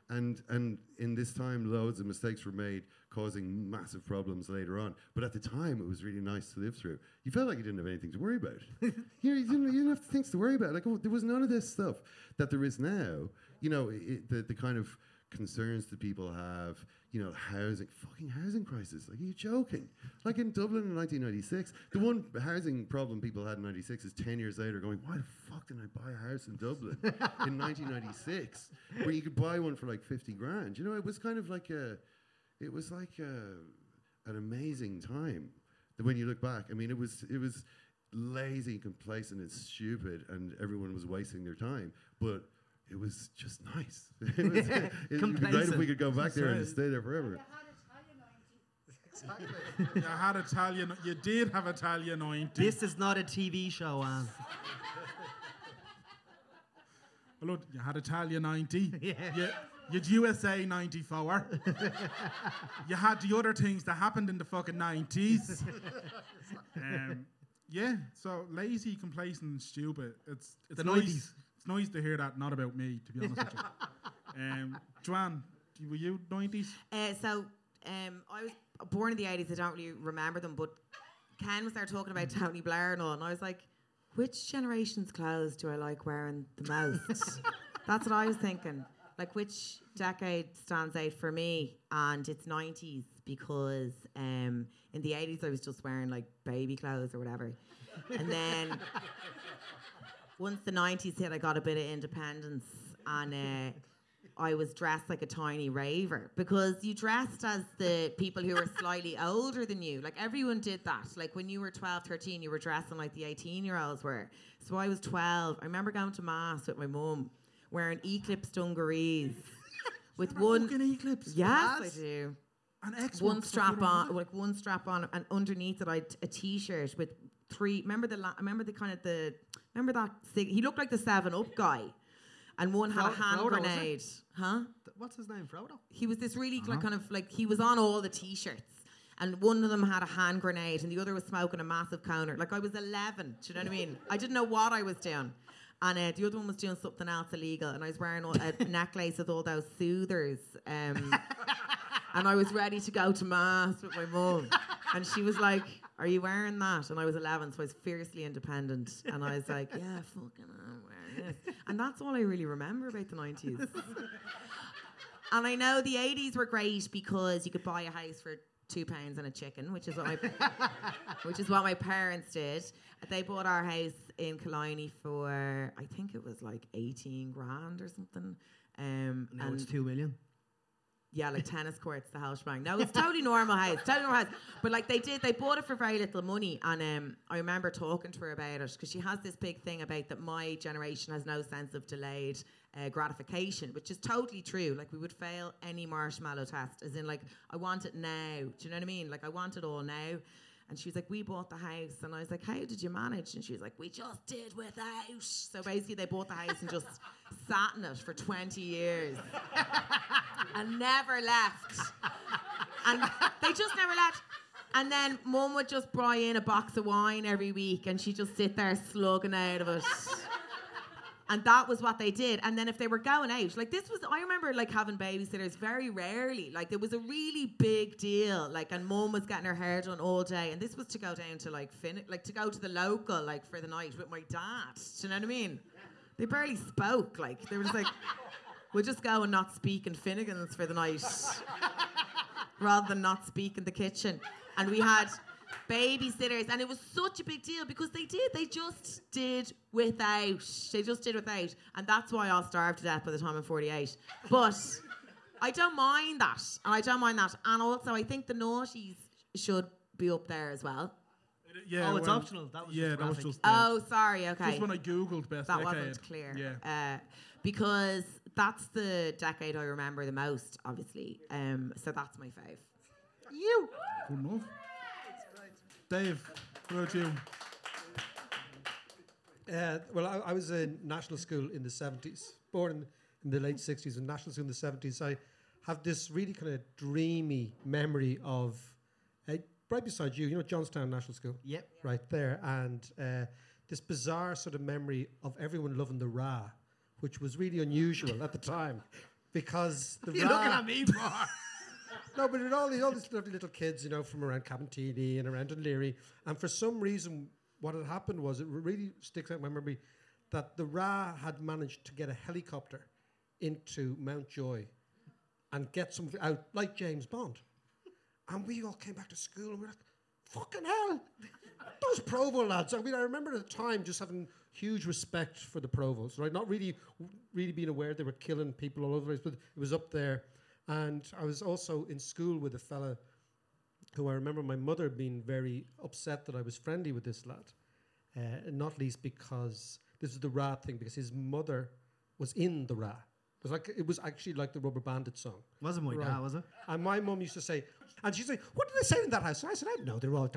And and in this time, loads of mistakes were made, causing massive problems later on. But at the time, it was really nice to live through. You felt like you didn't have anything to worry about. you, know, you, didn't, you didn't have things to worry about. Like oh, there was none of this stuff that there is now. You know, it, the the kind of concerns that people have, you know, housing, fucking housing crisis. Like, are you joking? Like in Dublin in 1996, the one housing problem people had in 96 is 10 years later going, why the fuck didn't I buy a house in Dublin in 1996 where you could buy one for like 50 grand? You know, it was kind of like a, it was like a, an amazing time. When you look back, I mean, it was, it was lazy, complacent, and stupid, and everyone was wasting their time. But it was just nice. it was, it would be great if we could go back there and stay there forever. you had Italian. You did have Italia 90. This is not a TV show, Anne. Well, look, you had Italia 90. Yeah. You, you had USA 94. you had the other things that happened in the fucking 90s. um, yeah, so lazy, complacent, and stupid. It's, it's The nice. 90s. It's nice to hear that, not about me, to be honest with you. Um, Joanne, were you 90s? Uh, so um, I was born in the 80s. I don't really remember them, but Ken was there talking about Tony Blair and all, and I was like, which generation's clothes do I like wearing the most? That's what I was thinking. Like, which decade stands out for me? And it's 90s because um, in the 80s I was just wearing like baby clothes or whatever. And then once the 90s hit, I got a bit of independence and uh, I was dressed like a tiny raver because you dressed as the people who were slightly older than you. Like everyone did that. Like when you were 12, 13, you were dressing like the 18 year olds were. So I was 12. I remember going to Mass with my mum wearing eclipse dungarees with one. Eclipse. Yes. I do An X one strap on, like one strap on, and underneath it, I a t-shirt with three. Remember the, la- remember the kind of the, remember that? Cig- he looked like the Seven Up guy, and one had a hand Frodo, grenade, huh? Th- What's his name? Frodo? He was this really like kind of like he was on all the t-shirts. And one of them had a hand grenade, and the other was smoking a massive counter. Like I was 11, do you know what I mean? I didn't know what I was doing. And uh, the other one was doing something else illegal, and I was wearing all, a necklace with all those soothers. Um, and I was ready to go to mass with my mum, and she was like, "Are you wearing that?" And I was 11, so I was fiercely independent, and I was like, "Yeah, fucking, I'm wearing this." And that's all I really remember about the 90s. And I know the 80s were great because you could buy a house for two pounds and a chicken, which is what my which is what my parents did. They bought our house in Killiney for I think it was like 18 grand or something. Um, Now and it's two million. Yeah, like tennis courts, the house bang. No, it's totally normal house, totally normal house. But like they did, they bought it for very little money, and um, I remember talking to her about it because she has this big thing about that my generation has no sense of delayed uh, gratification, which is totally true. Like we would fail any marshmallow test, as in like I want it now. Do you know what I mean? Like I want it all now. And she was like, "We bought the house," and I was like, "How did you manage?" And she was like, "We just did without." So basically, they bought the house and just sat in it for twenty years and never left. And they just never left. And then mum would just buy in a box of wine every week and she'd just sit there slugging out of it. And that was what they did. And then if they were going out, like this was, I remember like having babysitters very rarely. Like there was a really big deal. Like, and mom was getting her hair done all day. And this was to go down to like, fin- like to go to the local, like for the night with my dad. Do you know what I mean? They barely spoke. Like, they were just like, we'll just go and not speak in Finnegan's for the night rather than not speak in the kitchen. And we had babysitters, and it was such a big deal because they did. They just did without. They just did without, and that's why I'll starve to death by the time I'm 48. But I don't mind that, and I don't mind that. And also, I think the naughties should be up there as well. Yeah, oh, it's well, optional. That was yeah, just that was just. Oh, sorry. Okay. Just when I googled best that decade. wasn't clear. Yeah. Uh, because that's the decade I remember the most, obviously. Um, so that's my fave. You. Good enough. Dave, what about you? Uh, well, I, I was in national school in the 70s, born in, in the late 60s, and national school in the 70s. I, have this really kind of dreamy memory of uh, right beside you, you know, Johnstown National School. Yep. Right there, and uh, this bizarre sort of memory of everyone loving the Ra, which was really unusual at the time, because the You're Ra. looking at me for. No, but it all these all these lovely little kids, you know, from around Cabinteely and around Dún Laoghaire, and for some reason, what had happened was it really sticks out in my memory that the Ra had managed to get a helicopter into Mountjoy and get some out like James Bond, and we all came back to school and we are like, "Fucking hell, those Provo lads!" I mean, I remember at the time just having huge respect for the Provos, right? Not really, really being aware they were killing people all over the place, but it was up there. And I was also in school with a fella who I remember my mother being very upset that I was friendly with this lad, uh, not least because this is the Ra thing, because his mother was in the Ra. It was like it was actually like the Rubber Bandit song. Wasn't my Right. dad, was it? And my mum used to say, and she'd say, "What did they say in that house?" And I said, "I don't know. They're all,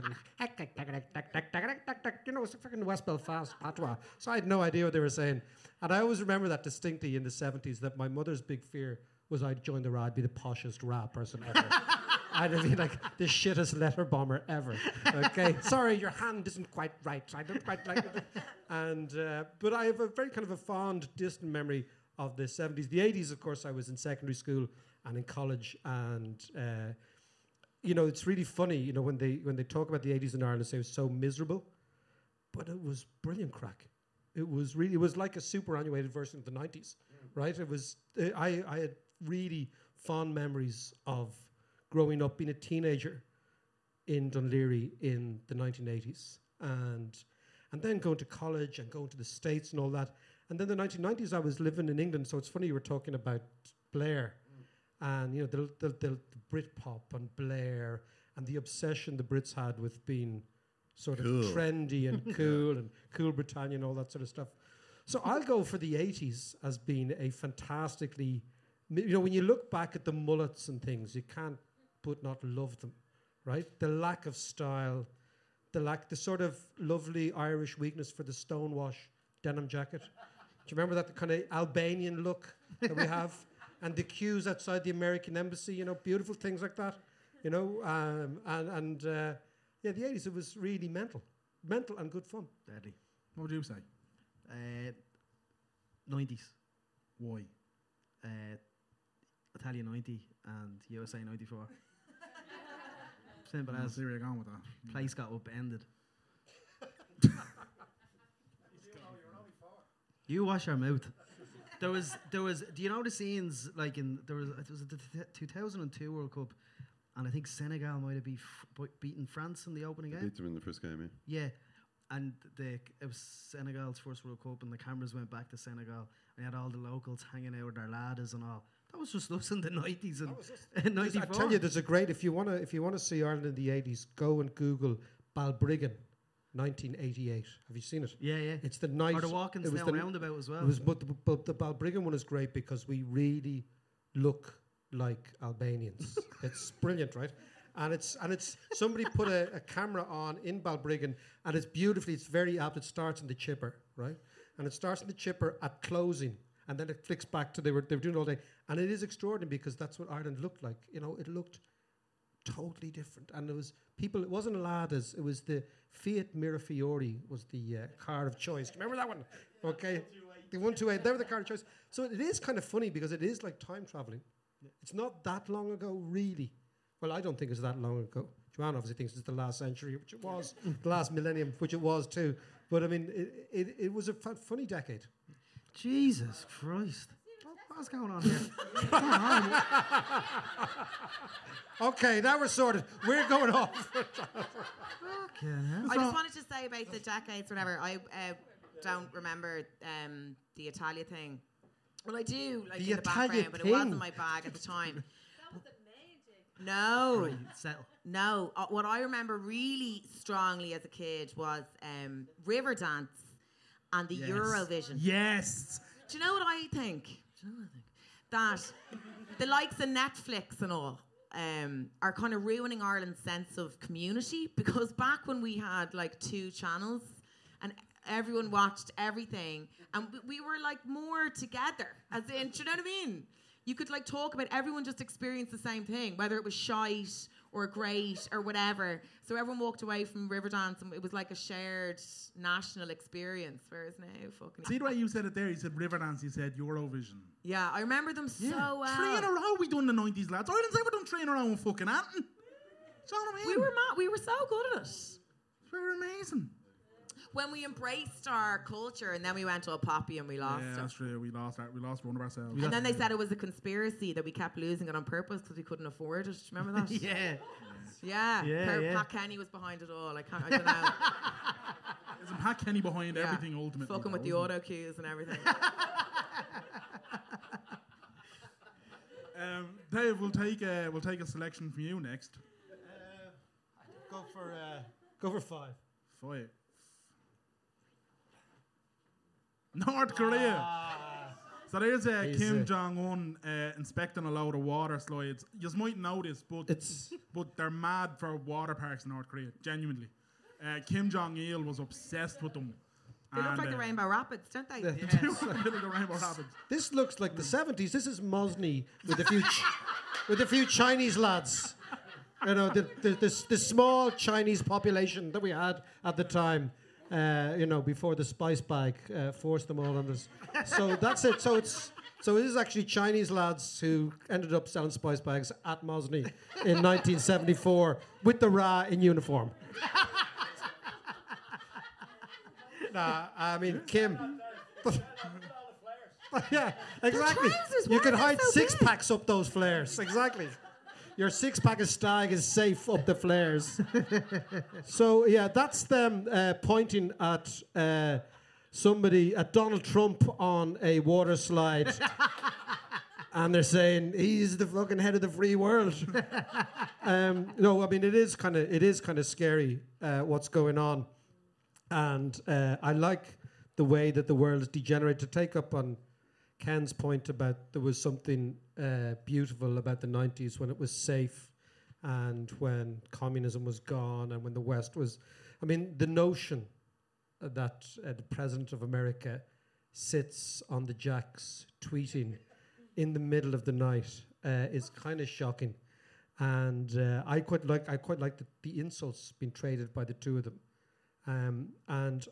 you know, it's fucking West Belfast patois." So I had no idea what they were saying. And I always remember that distinctly in the seventies. That my mother's big fear was I'd join the Ra, I'd be the poshest Ra person ever. I'd been like the shittest letter bomber ever. Okay, sorry, your hand isn't quite right. I don't quite like it. And uh, but I have a very kind of a fond, distant memory of the seventies. The eighties, of course, I was in secondary school and in college, and uh, you know, it's really funny. You know, when they when they talk about the eighties in Ireland, they say it was so miserable, but it was brilliant crack. It was really it was like a superannuated version of the nineties, right? It was uh, I I had really fond memories of growing up, being a teenager in Dún Laoghaire in the 1980s, and and then going to college and going to the states and all that. And then the 1990s, I was living in England, so it's funny you were talking about Blair, and you know the the, the, the Britpop and Blair and the obsession the Brits had with being sort Cool. of trendy and cool and cool Britannia and all that sort of stuff. So I'll go for the 80s as being a fantastically, you know, when you look back at the mullets and things, you can't but not love them, right? The lack of style, the lack, the sort of lovely Irish weakness for the stonewash denim jacket. Do you remember that the kind of Albanian look that we have? And the queues outside the American embassy, you know, beautiful things like that, you know, um, and, and uh, yeah, the 80s, it was really mental, mental and good fun. Deadly. What would you say? Uh, 90s. Why? Uh, Italia 90 and USA 94. Simple I as see where you're going with that. Mm. place got upended. you wash your mouth. There was, there was. Do you know the scenes like in there was it was the t- 2002 World Cup, and I think Senegal might have be f- beaten France in the opening game. Beat them in the first game, yeah. Yeah, and the it was Senegal's first World Cup, and the cameras went back to Senegal, and you had all the locals hanging out with their ladders and all. That was just us in the nineties and ninety I tell you, there's a great if you want to if you want to see Ireland in the 80s, go and Google Balbriggan, 1988. Have you seen it? yeah, yeah. It's the night. or the Walkins it was the- roundabout as well. It was, but the, but the Balbriggan one is great because we really look like Albanians. it's brilliant, right? And it's and it's somebody put a, a camera on in Balbriggan, and it's beautifully. It's very apt. It starts in the chipper, right? And it starts in the chipper at closing, and then it flicks back to they were they were doing all day, and it is extraordinary because that's what Ireland looked like. You know, it looked totally different, and it was people. It wasn't Ladas. It was the Fiat Mirafiori was the uh, car of choice. Do you remember that one? Okay, the one two eight. They were the car of choice. So it is kind of funny because it is like time traveling. It's not that long ago, really. Well, I don't think it's that long ago. Joanne obviously thinks it's the last century, which it was, the last millennium, which it was too. But I mean, it, it, it was a funny decade. Jesus Christ. What- What's going on here? On? Okay, now we're sorted. We're going off. I just wanted to say about the decades, whatever. I uh, don't remember um, the Italia thing. Well, I do, like The in the Italia background, but it wasn't my bag at the time. No, Right, no. Uh, what I remember really strongly as a kid was um, Riverdance and the Yes. Eurovision. Yes. Do you know what I think? That the likes of Netflix and all um, are kind of ruining Ireland's sense of community because back when we had like two channels and everyone watched everything and we, we were like more together, as in, do you know what I mean? you could like talk about everyone just experienced the same thing, whether it was shite or great or whatever. So everyone walked away from Riverdance and it was like a shared national experience. Whereas now, fucking See the way you said it there? You said Riverdance, you said Eurovision. yeah, I remember them so well. Three in a row we done the 90s, lads. Ireland's ever done three in a row in fucking Anton. Do you know what I mean? We were mad. We were so good at it. We were amazing. When we embraced our culture and then we went all poppy and we lost yeah, it. that's true. We lost our, we lost one of ourselves. And then they said it was a conspiracy that we kept losing it on purpose because we couldn't afford it. Remember that? yeah. Yeah. Yeah, Per- yeah. Pat Kenny was behind it all. I can't. I don't know. Isn't Pat Kenny behind Yeah. everything ultimately? Fucking with the though, auto cues and everything. Um, Dave, we'll take a, we'll take a selection from you next. Go for uh, go for five. Five. North Korea. Ah. So there's uh, He's, Kim uh, Jong Un uh, inspecting a load of water slides. You might know this, but It's but they're mad for water parks in North Korea. Genuinely, uh, Kim Jong Il was obsessed with them. they look And, like the uh, Rainbow Rapids, don't they? Yeah. they look like the Rainbow Rapids. this looks like the seventies. This is Mosney with a few ch- with a few Chinese lads. You know, the, the, the, s- the small Chinese population that we had at the time. Uh, you know, before the spice bag uh, forced them all on us. So that's it. So it's so it is actually Chinese lads who ended up selling spice bags at Mosney in 1974 with the Ra in uniform. nah, I mean Kim. yeah, exactly. You can hide so six big? packs up those flares. Exactly. Your six pack of stag is safe up the flares. so yeah, that's them uh, pointing at uh, somebody at Donald Trump on a water slide. And they're saying he's the fucking head of the free world. um, no, I mean it is kind of it is kind of scary uh, what's going on, and uh, I like the way that the world is degenerate. To take up on Ken's point about there was something uh, beautiful about the 90s when it was safe and when communism was gone and when the West was. I mean, the notion that uh, the President of America sits on the jacks tweeting in the middle of the night uh, is kind of shocking. And uh, I quite like I quite like the, the insults being traded by the two of them. Um, and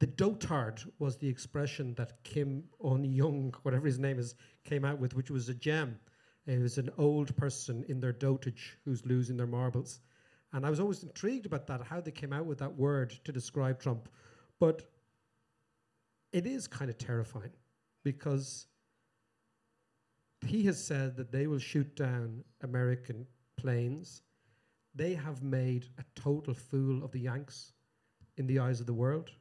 the dotard was the expression that Kim On Young, whatever his name is, came out with, which was a gem. It was an old person in their dotage who's losing their marbles. And I was always intrigued about that, how they came out with that word to describe Trump. But it is kind of terrifying because he has said that they will shoot down American planes. They have made a total fool of the Yanks in the eyes of the world.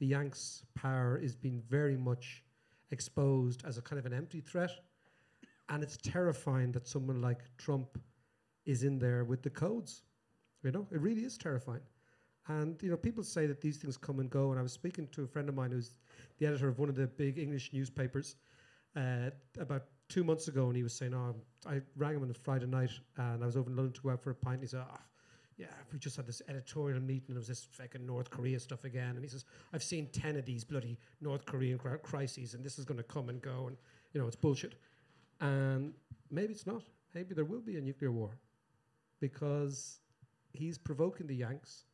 The Yanks' power is being very much exposed as a kind of an empty threat. And it's terrifying that someone like Trump is in there with the codes. You know, it really is terrifying. And, you know, people say that these things come and go. And I was speaking to a friend of mine who's the editor of one of the big English newspapers uh, about two months ago. And he was saying, oh, I rang him on a Friday night and I was over in London to go out for a pint. He said, oh, yeah, we just had this editorial meeting and it was this fucking North Korea stuff again. And he says, I've seen 10 of these bloody North Korean crises and this is going to come and go. And, you know, it's bullshit. And maybe it's not. Maybe there will be a nuclear war because he's provoking the Yanks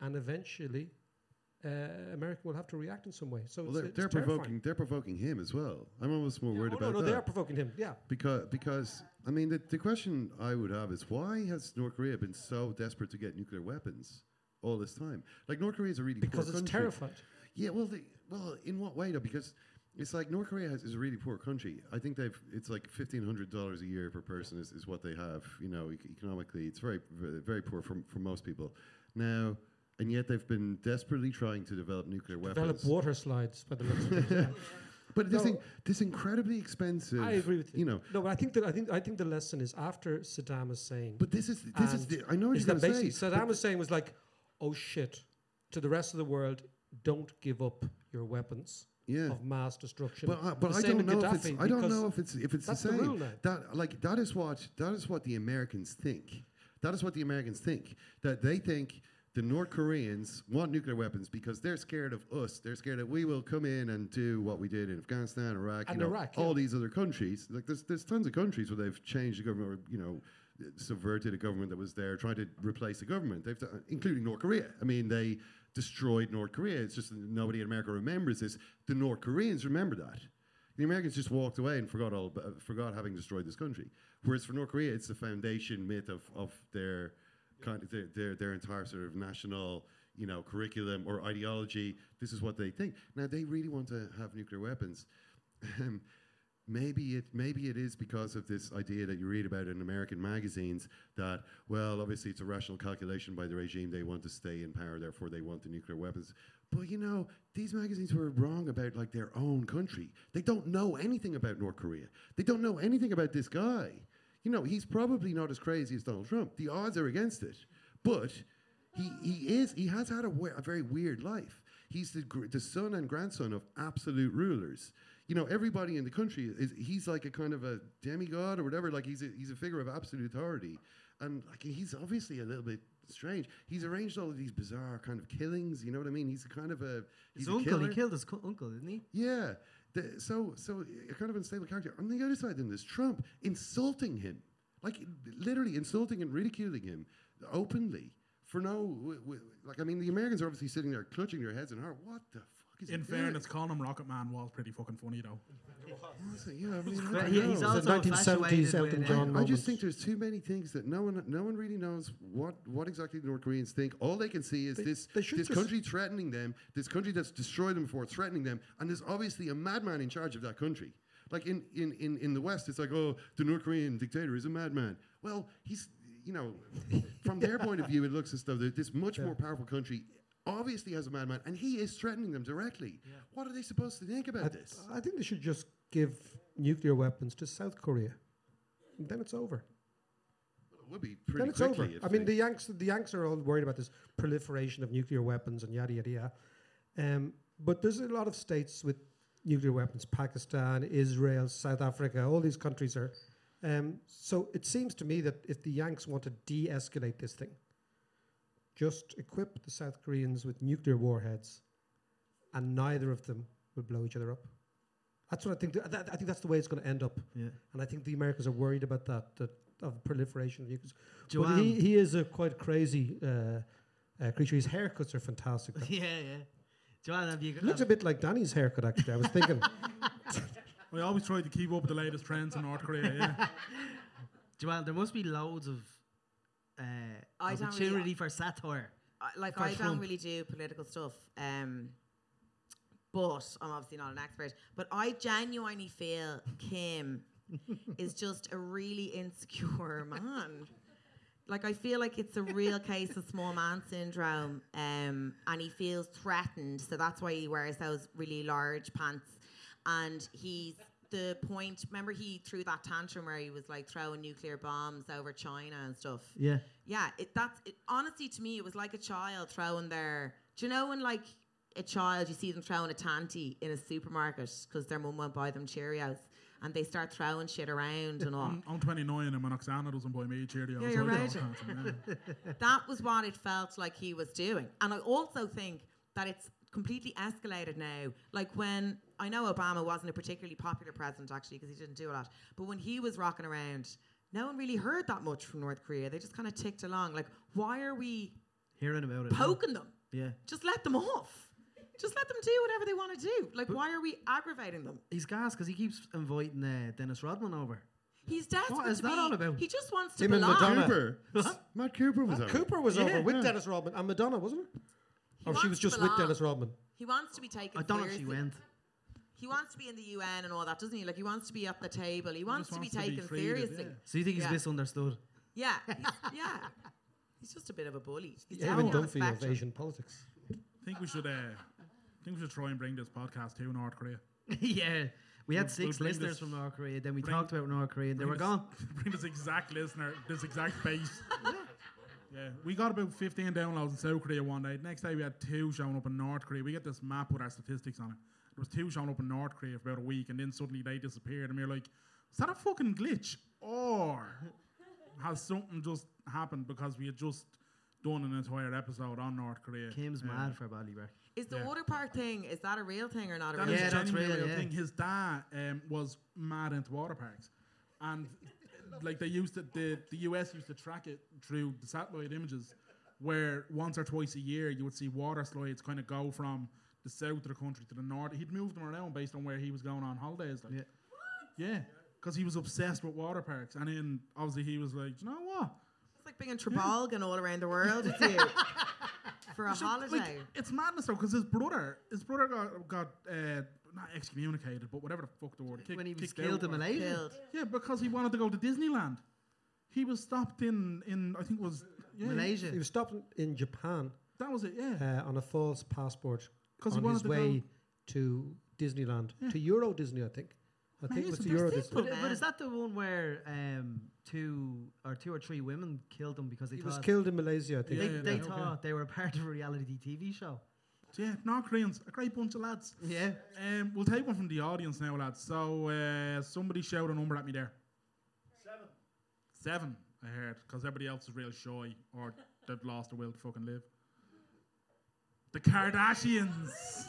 and eventually uh, America will have to react in some way. So Well, they're, they're provoking. They're provoking him as well. I'm almost more worried Oh, about no, no, that. they are provoking him. Yeah. Because, because I mean, the, the question I would have is why has North Korea been so desperate to get nuclear weapons all this time? Like North Korea is a really Because it's country. terrified. Yeah, well, they, well, in what way though? Because it's like North Korea has, is a really poor country. I think they've it's like fifteen hundred dollars a year per person is, is what they have. You know, ec- economically, it's very very, very poor for for most people. Now, and yet they've been desperately trying to develop nuclear weapons. Develop water slides by the looks of it. But this No. thing, this incredibly expensive. I agree with you. You know, No, but I think that I think I think the lesson is after Saddam Hussein. but this is this is the, I know what you're going to say. Saddam Hussein was like, "Oh shit," to the rest of the world, "Don't give up your weapons Yeah. of mass destruction." But, uh, but I don't know if it's I don't know if it's if it's that's the the same. now. That like that is what that is what the Americans think. That is what the Americans think. That they think the North Koreans want nuclear weapons because they're scared of us. They're scared that we will come in and do what we did in Afghanistan, Iraq, And you know, Iraq, all yeah. these other countries. Like there's there's tons of countries where they've changed the government or you know subverted a government that was there, trying to replace the government. They've done, including North Korea. I mean, they destroyed North Korea. It's just nobody in America remembers this. The North Koreans remember that. The Americans just walked away and forgot all about, forgot having destroyed this country. Whereas for North Korea, it's the foundation myth of, of their kind of their, their their entire sort of national you know curriculum or ideology. This is what they think. Now they really want to have nuclear weapons. Maybe it maybe it is because of this idea that you read about in American magazines that well obviously it's a rational calculation by the regime they want to stay in power therefore they want the nuclear weapons but you know these magazines were wrong about like their own country they don't know anything about North Korea they don't know anything about this guy you know he's probably not as crazy as Donald Trump. The odds are against it. But he, he is he has had a, we- a very weird life. He's the, gr- the son and grandson of absolute rulers. You know everybody in the country is he's like a kind of a demigod or whatever. Like he's a, he's a figure of absolute authority. And like he's obviously a little bit strange. He's arranged all of these bizarre kind of killings you know what i mean? He's a kind of a he's His a uncle, killer. he killed his co- uncle, didn't he? Yeah. The, so, so a kind of unstable character. On the other side, then there's Trump insulting him, like literally insulting and ridiculing him openly for no, w- w- like I mean, the Americans are obviously sitting there clutching their heads and heart. What the fuck is he In doing? fairness, calling him Rocket Man was pretty fucking funny though. Honestly, yeah, I mean, I he- he's also 1970s infatuated Elton John I moment. just think there's too many things that no one, no one really knows what, what exactly the North Koreans think. All they can see is They- this, they this just- country threatening them, this country that's destroyed them before threatening them, and there's obviously a madman in charge of that country. Like in, in, in, in the West, it's like, oh, the North Korean dictator is a madman. Well, he's, you know, from their point of view, it looks as though that this much more powerful country obviously has a madman, and he is threatening them directly. What are they supposed to think about I, this? I think they should just give nuclear weapons to South Korea. And then it's over. It would be then it's over. I mean, the Yanks, the Yanks are all worried about this proliferation of nuclear weapons and yada yada yada. Um, but there's a lot of states with nuclear weapons: Pakistan, Israel, South Africa. All these countries are. Um, so it seems to me that if the Yanks want to de-escalate this thing, just equip the South Koreans with nuclear warheads, and neither of them will blow each other up. That's what I think. th- that- I think that's the way it's going to end up. Yeah. And I think the Americans are worried about that, that of proliferation of nuclear. But he, he is a quite crazy uh, uh, creature. His haircuts are fantastic. yeah, yeah. Joanne, have you? It looks a bit like Danny's haircut, actually. I was thinking. We always try to keep up with the latest trends in North Korea. Yeah. Joanne, there must be loads of uh, I don't really- opportunity for satire. I, like for I Trump. don't really do political stuff. Um, but I'm obviously not an expert. But I genuinely feel Kim is just a really insecure man. Like I feel like it's a real case of small man syndrome, um, and he feels threatened. So that's why he wears those really large pants. And he's the point. Remember, he threw that tantrum where he was like throwing nuclear bombs over China and stuff. Yeah. Yeah, it, that's it, honestly to me, it was like a child throwing their. Do you know when like a child you see them throwing a tanty in a supermarket because their mum won't buy them Cheerios and they start throwing shit around and all. I'm, I'm 29 and when Oksana doesn't buy me Cheerios. Yeah, I you're don't right. fancy, yeah. that was what it felt like he was doing. And I also think that it's completely escalated now. Like when I know Obama wasn't a particularly popular president actually because he didn't do a lot, but when he was rocking around, no one really heard that much from North Korea. They just kind of ticked along. Like, why are we Hearing about it. now. poking them? Yeah. Just let them off. Just let them do whatever they want to do. Like, why are we aggravating them? He's gas because he keeps inviting uh, Dennis Rodman over. He's desperate What is to that be. all about? He just wants to Him and belong. Madonna. Cooper. Matt Cooper was Matt over. Cooper was Yeah, over with yeah. Dennis Rodman and Madonna, wasn't it? He Or she was to just with. Dennis Rodman. He wants to be taken I don't know if she went. He wants to be in the UN and all that, doesn't he? Like he wants to be at the table. He wants just to be wants to be taken treated, seriously. yeah. So you think he's Yeah. misunderstood? Yeah, he's, yeah. He's just a bit of a bully. He's You haven't done for you of. Asian politics. I think we should. Uh, I think we should try and bring this podcast to North Korea. yeah. We had 6 we'll listeners this- from North Korea. Then we bring- talked about North Korea and they were this- gone. bring this exact listener, this exact base. yeah, we got about 15 downloads in South Korea one day. Next day we had two showing up in North Korea. We get this map with our statistics on it. There was two showing up in North Korea for about a week, and then suddenly they disappeared, and we were like, "Is that a fucking glitch, or has something just happened because we had just done an entire episode on North Korea. Kim's mad for Ballybrack. Is the Yeah. water park thing, is that a real thing or not a That real is Yeah, thing? that's genuinely real, real yeah. thing. His dad um, was mad into water parks, and like they used to, the the US used to track it through the satellite images, where once or twice a year you would see water slides kind of go from the south of the country to the north. He'd move them around based on where he was going on holidays. Like, Yeah. yeah, because he was obsessed with water parks, and then obviously he was like, you know what? It's like being in Trabolgan all around the world with you for a It's holiday. Like, it's madness though, because his brother, his brother got got uh, not excommunicated, but whatever the fuck the word. Kicked, when he was killed in or- Malaysia. Killed. Yeah, because he wanted to go to Disneyland. He was stopped in in I think it was yeah, Malaysia. He was stopped in- in Japan That was it. Yeah, uh, on a false passport 'Cause he on wanted his to way go- to Disneyland, to Euro Disney, I think. I think it was Amazing. the Euro They're But, Man. but is that the one where um, two or two or three women killed him because they He thought was killed in Malaysia, I think. they, Yeah, yeah, they yeah, okay. thought they were a part of a reality TV show? So, yeah. North Koreans, a great bunch of lads. Yeah. Um, we'll take one from the audience now, lads. So uh, somebody shout a number at me there. Seven. Seven. I heard because everybody else is real shy or they've lost the will to fucking live. The Kardashians.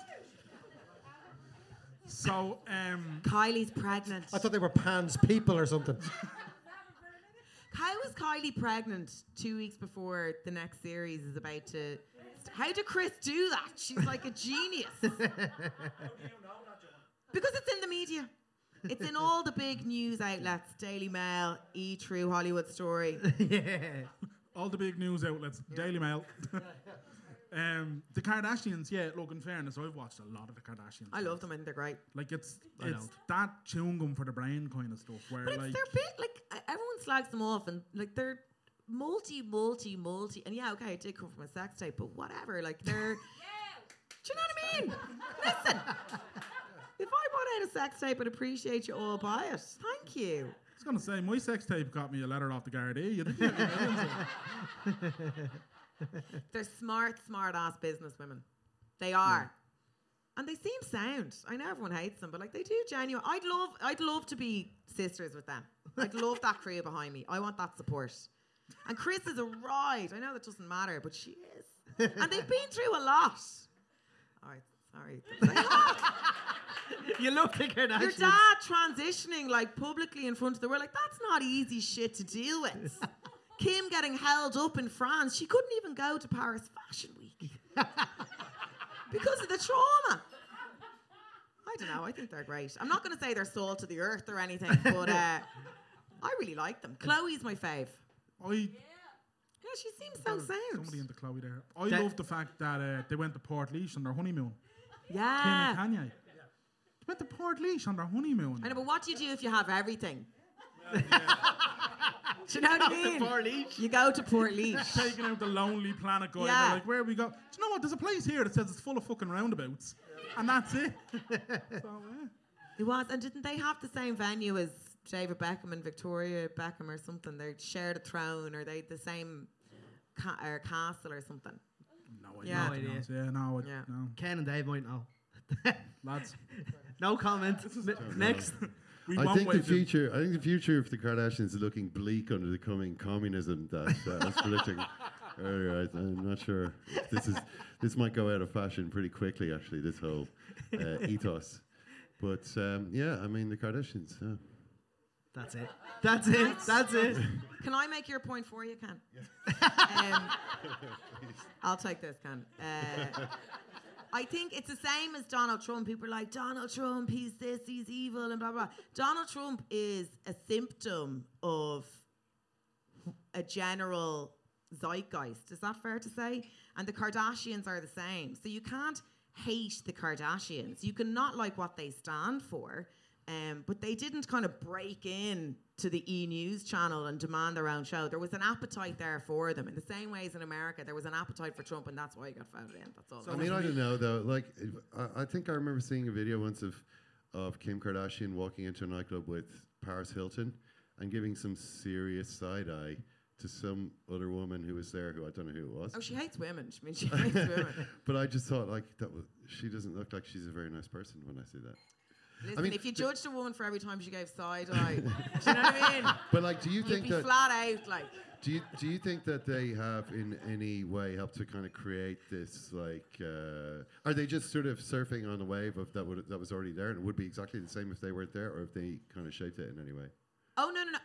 So, um, Kylie's pregnant. I thought they were Pan's people or something. How is Kylie pregnant two weeks before the next series is about to? How did Kris do that? She's like a genius. because it's in the media. It's in all the big news outlets: Daily Mail, E True, Hollywood Story. yeah. all the big news outlets, Daily Mail. um, the Kardashians, yeah. Look, in fairness, I've watched a lot of the Kardashians. I love them and they're great. Like it's I it's don't. that chewing gum for the brain kind of stuff. Where But it's like their bit like everyone slags them off and like they're multi, multi, multi. And yeah, okay, it did come from a sex tape, but whatever. Like they're. Do you know what I mean? Listen, if I bought out a sex tape, I'd appreciate you all buy it. Thank you. I was gonna say my sex tape got me a letter off the Gardaí. You didn't get me millions of- They're smart, smart ass business women. They are. And they seem sound. I know everyone hates them, but like they do genuine. I'd love I'd love to be sisters with them. I'd love that crew behind me. I want that support. And Kris is a ride. I know that doesn't matter, but she is. And they've been through a lot. All right, sorry. You look like Kardashians. Your dad transitioning like publicly in front of the world, like that's not easy shit to deal with. Kim getting held up in France, she couldn't even go to Paris Fashion Week because of the trauma. I don't know. I think they're great. I'm not going to say they're salt to the earth or anything, but uh, I really like them. Khloé's my fave. I Yeah, she seems so sound. somebody into Chloe there. I That- love the fact that uh, they went to Portlaoise on their honeymoon. Yeah, Kim Yeah. and Kanye. They went to Portlaoise on their honeymoon. I know, but what do you do if you have everything? Do you know what I mean? You go to Port Leash. Taking out the Lonely Planet guy. Yeah. Like, where we go? Do you know what? There's a place here that says it's full of fucking roundabouts. And that's it. so, yeah. It was, and didn't they have the same venue as David Beckham and Victoria Beckham or something? They shared a throne, or they the same ca- or castle or something. No idea. Yeah. to be honest. Yeah, no, I- Yeah. no. Ken and Dave might know. Lads, No comment. Ne- next. We I think the wait till- future. I think the future of the Kardashians is looking bleak under the coming communism that uh, I was predicting earlier. I, I'm not sure. if This is this might go out of fashion pretty quickly. Actually, this whole uh, ethos. But um, yeah, I mean the Kardashians. Yeah. That's it. That's it. That's it. Can I make your point for you, Ken? um, I'll take this, Ken. Uh, I think it's the same as Donald Trump. People are like, Donald Trump, he's this, he's evil, and blah, blah. Donald Trump is a symptom of a general zeitgeist. Is that fair to say? And the Kardashians are the same. So you can't hate the Kardashians. You can not like what they stand for. Um, but they didn't kind of break in to the E News channel and demand their own show. There was an appetite there for them. In the same way as in America, there was an appetite for Trump, and that's why he got voted in. That's all. I mean, I don't know though. Like, I, I think I remember seeing a video once of of Kim Kardashian walking into a nightclub with Paris Hilton and giving some serious side eye to some other woman who was there, who I don't know who it was. oh, she hates women. I mean, she hates women. but I just thought like that was she doesn't look like she's a very nice person when I see that. Listen, I mean, if you judged a woman for every time she gave side eye, do you know what I mean? But like, do you You'd think be that? flat out like. Do you do you think that they have in any way helped to kind of create this like? Uh, are they just sort of surfing on a wave of that would, that was already there and it would be exactly the same if they weren't there, or if they kind of shaped it in any way? Oh no no no!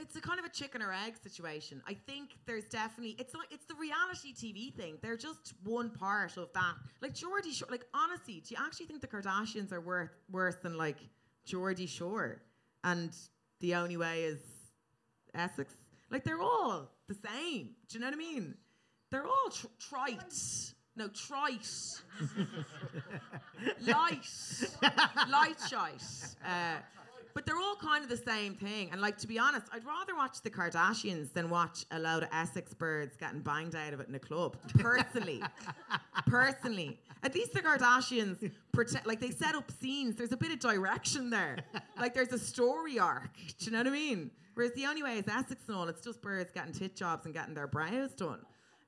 I, I don't. It's a kind of a chicken or egg situation. I think there's definitely. It's like it's the reality TV thing. They're just one part of that. Like Geordie Shore. Like honestly, do you actually think the Kardashians are worth worse than like Geordie Shore? And the only way is Essex. Like they're all the same. Do you know what I mean? They're all tr- trite. No, trite. light. light shite. Uh, but they're all kind of the same thing. And like to be honest, I'd rather watch the Kardashians than watch a load of Essex birds getting banged out of it in a club. Personally. Personally. At least the Kardashians pretend like they set up scenes. There's a bit of direction there. Like there's a story arc. Do you know what I mean? Whereas the only way is Essex and all, it's just birds getting tit jobs and getting their brows done.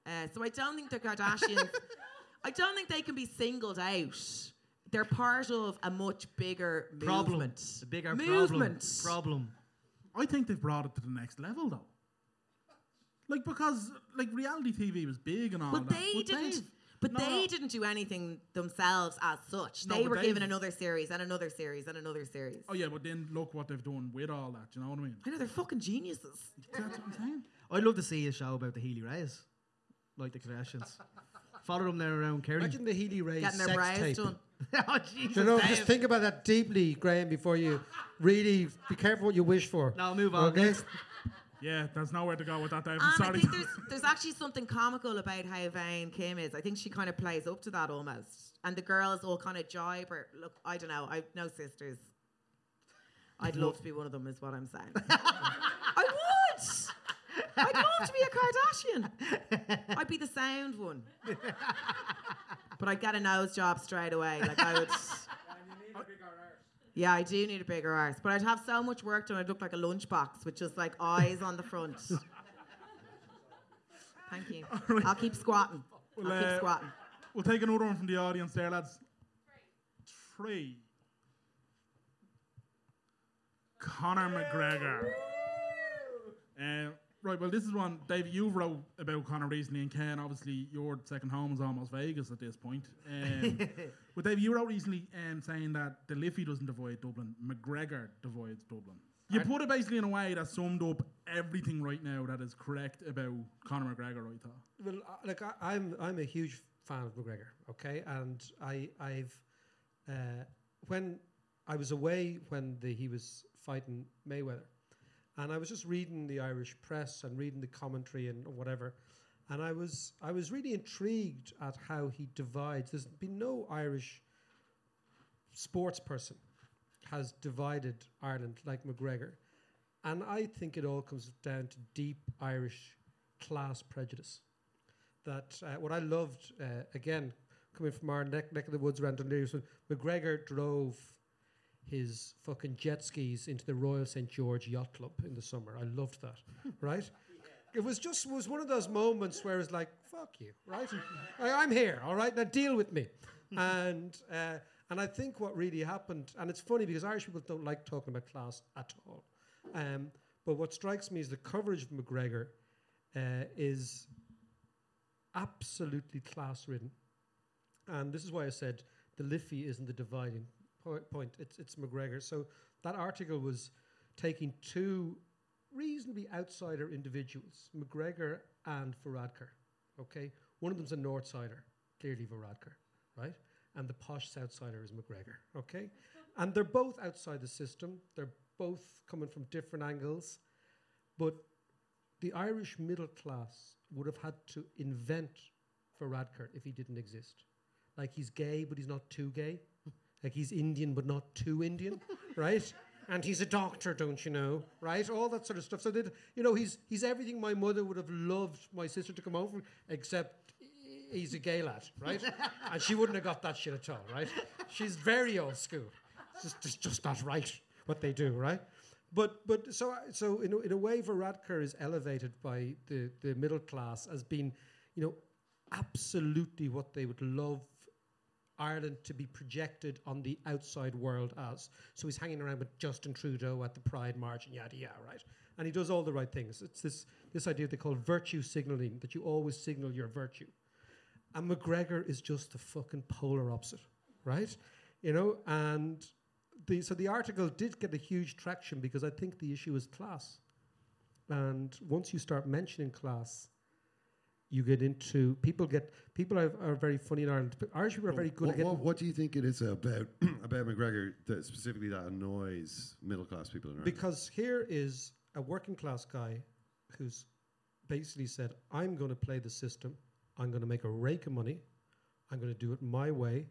Uh, so I don't think the Kardashians I don't think they can be singled out. They're part of a much bigger Problem. movement. The bigger movement. problem. Problem. I think they've brought it to the next level though. Like because like reality TV was big and all But that. they didn't. they've- But No, they no. didn't do anything themselves as such. No, they were given another series and another series and another series. Oh yeah, but then look what they've done with all that. Do you know what I mean? I know they're fucking geniuses. That's what I'm saying. I'd love to see a show about the Healy-Raes, like the Kardashians. Follow them there around Kerry. Imagine the Healy-Raes Getting their sex brows tape. done. oh Jesus! You know, Dave. just think about that deeply, Graham, before you really be careful what you wish for. No, move on. Okay? Next. Yeah, there's nowhere to go with that, Dave. I'm And I think there's there's actually something comical about how vain Kim is. I think she kind of plays up to that almost. And the girls all kind of jibe her. Look, I don't know. I've no sisters. I'd love to be one of them, is what I'm saying. I would. I'd love to be a Kardashian. I'd be the sound one. But I'd get a nose job straight away. Like I would. Yeah, I do need a bigger arse, but I'd have so much work done. I'd look like a lunchbox with just like eyes on the front. Thank you. I'll keep squatting. I'll Well, keep uh, squatting. We'll take another one from the audience there, lads. Three. Conor McGregor. Uh, right, well, this is one, Dave, you wrote about Conor recently, and Ken, obviously, your second home is almost Vegas at this point. Um, but Dave, you wrote recently um, saying that the Liffey doesn't divide Dublin, McGregor divides Dublin. You put it basically in a way that summed up everything right now that is correct about Conor McGregor, I thought. Well, uh, like I, I'm, I'm a huge fan of McGregor. Okay, and I, I've, uh, when I was away when the, he was fighting Mayweather, and I was just reading the Irish press and reading the commentary and whatever, and I was, I was really intrigued at how he divides. There's been no Irish sports person has divided Ireland like McGregor, and I think it all comes down to deep Irish class prejudice. That uh, what I loved uh, again coming from our neck, neck of the woods around Dún Laoghaire McGregor drove his fucking jet skis into the Royal St George Yacht Club in the summer. I loved that, right? It was just was one of those moments where it's like fuck you, right? I, I'm here, all right. Now deal with me, and uh, and I think what really happened, and it's funny because Irish people don't like talking about class at all. Um, but what strikes me is the coverage of McGregor uh, is absolutely class ridden. And this is why I said the Liffey isn't the dividing point, it's, it's McGregor. So that article was taking two reasonably outsider individuals, McGregor and Varadkar. Okay? One of them's a North Sider, clearly Varadkar, right? And the posh South Sider is McGregor. Okay? And they're both outside the system, they're both coming from different angles. But the Irish middle class would have had to invent Varadkar if he didn't exist. Like he's gay, but he's not too gay. Like he's Indian, but not too Indian, right? And he's a doctor, don't you know, right? All that sort of stuff. So that you know, he's he's everything my mother would have loved my sister to come over, except he's a gay lad, right? and she wouldn't have got that shit at all, right? She's very old school. It's just, it's just not right what they do, right? But but so so in a, in a way, Varadkar is elevated by the the middle class as being, you know, absolutely what they would love Ireland to be projected on the outside world as. So he's hanging around with Justin Trudeau at the Pride March and yada yada, right? And he does all the right things. It's this this idea they call virtue signaling that you always signal your virtue. And McGregor is just the fucking polar opposite, right? You know, and the so the article did get a huge traction because I think the issue is class. And once you start mentioning class, you get into people get people are, are very funny in Ireland. But Irish people are very good What, at what, what do you think it is about about McGregor that specifically that annoys middle class people in Ireland? Because here is a working class guy who's basically said, I'm going to play the system, I'm going to make a rake of money, I'm going to do it my way,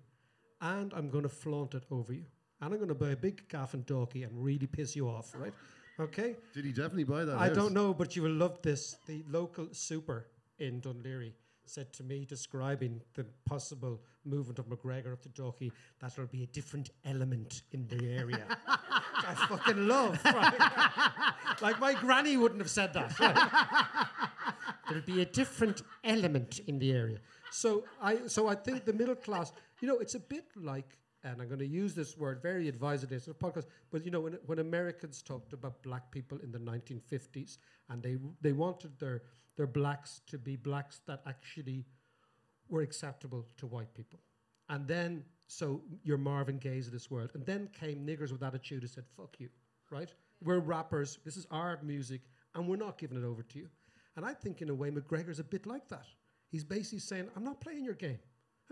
and I'm going to flaunt it over you. And I'm going to buy a big gaff and Dalkey and really piss you off, right? Okay? Did he definitely buy that? I house? don't know, but you will love this. The local super in Dún Laoghaire said to me, describing the possible movement of McGregor up to Dalkey, that will be a different element in the area. I fucking love. right? like my granny wouldn't have said that. right? There'll be a different element in the area. So I, so I think the middle class, you know, it's a bit like, and I'm going to use this word very advisedly. It's a podcast, but you know, when, when Americans talked about black people in the 1950s, and they they wanted their their blacks to be blacks that actually were acceptable to white people, and then so your Marvin Gaye's of this world, and then came niggers with attitude who said, "Fuck you," right? We're rappers. This is our music, and we're not giving it over to you. And I think, in a way, McGregor's a bit like that. He's basically saying, I'm not playing your game.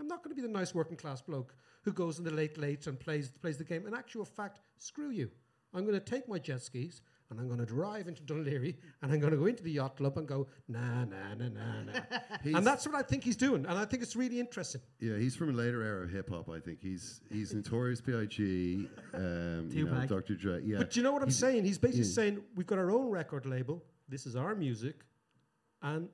I'm not going to be the nice working class bloke who goes in the late late and plays plays the game. In actual fact, screw you. I'm going to take my jet skis and I'm going to drive into Dún Laoghaire and I'm going to go into the yacht club and go nah nah nah nah nah. And that's what I think he's doing, and I think it's really interesting. Yeah, he's from a later era of hip hop. I think he's he's Notorious B.I.G. Um, you know, Dr. Dre. Yeah, But you know what I'm He's- saying? He's basically yeah. saying we've got our own record label. This is our music, and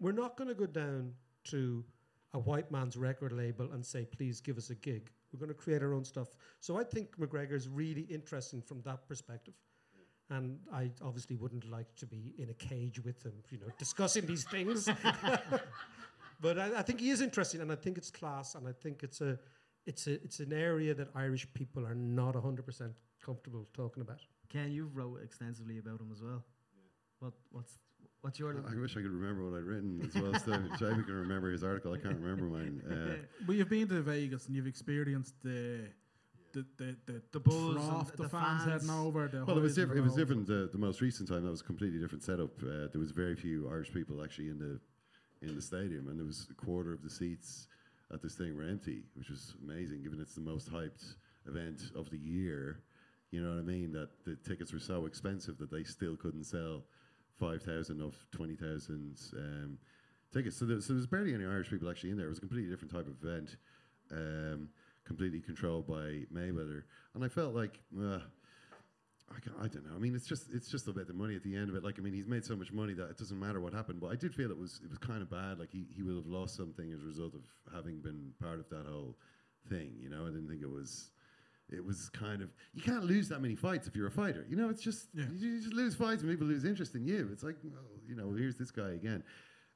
we're not going to go down to a white man's record label and say, "Please give us a gig." We're going to create our own stuff. So I think McGregor is really interesting from that perspective. And I obviously wouldn't like to be in a cage with him, you know, discussing these things. but I, I think he is interesting, and I think it's class, and I think it's a, it's a, it's an area that Irish people are not hundred percent comfortable talking about. Ken, you've wrote extensively about him as well. What what's what's your I wish I could remember what I'd written as well. so Jamie can remember his article. I can't remember mine. Uh, But you've been to Vegas and you've experienced the the the the, The buzz and trough, the- the, the fans, fans. heading over. The well, it was different. It was different. The, the most recent time that was a completely different setup. Uh, there was very few Irish people actually in the in the stadium, and there was a quarter of the seats at this thing were empty, which was amazing, given it's the most hyped event of the year. You know what I mean? That the tickets were so expensive that they still couldn't sell five thousand of twenty thousand um, tickets. So, there, so there's barely any Irish people actually in there. It was a completely different type of event, um, completely controlled by Mayweather, and I felt like. Uh, I, I don't know. I mean, it's just it's just about the money at the end of it. Like, I mean, he's made so much money that it doesn't matter what happened. But I did feel it was it was kind of bad. Like he, he will have lost something as a result of having been part of that whole thing. You know, I didn't think it was. It was kind of you can't lose that many fights if you're a fighter. You know, it's just Yeah. you just lose fights and people lose interest in you. It's like well, you know, here's this guy again.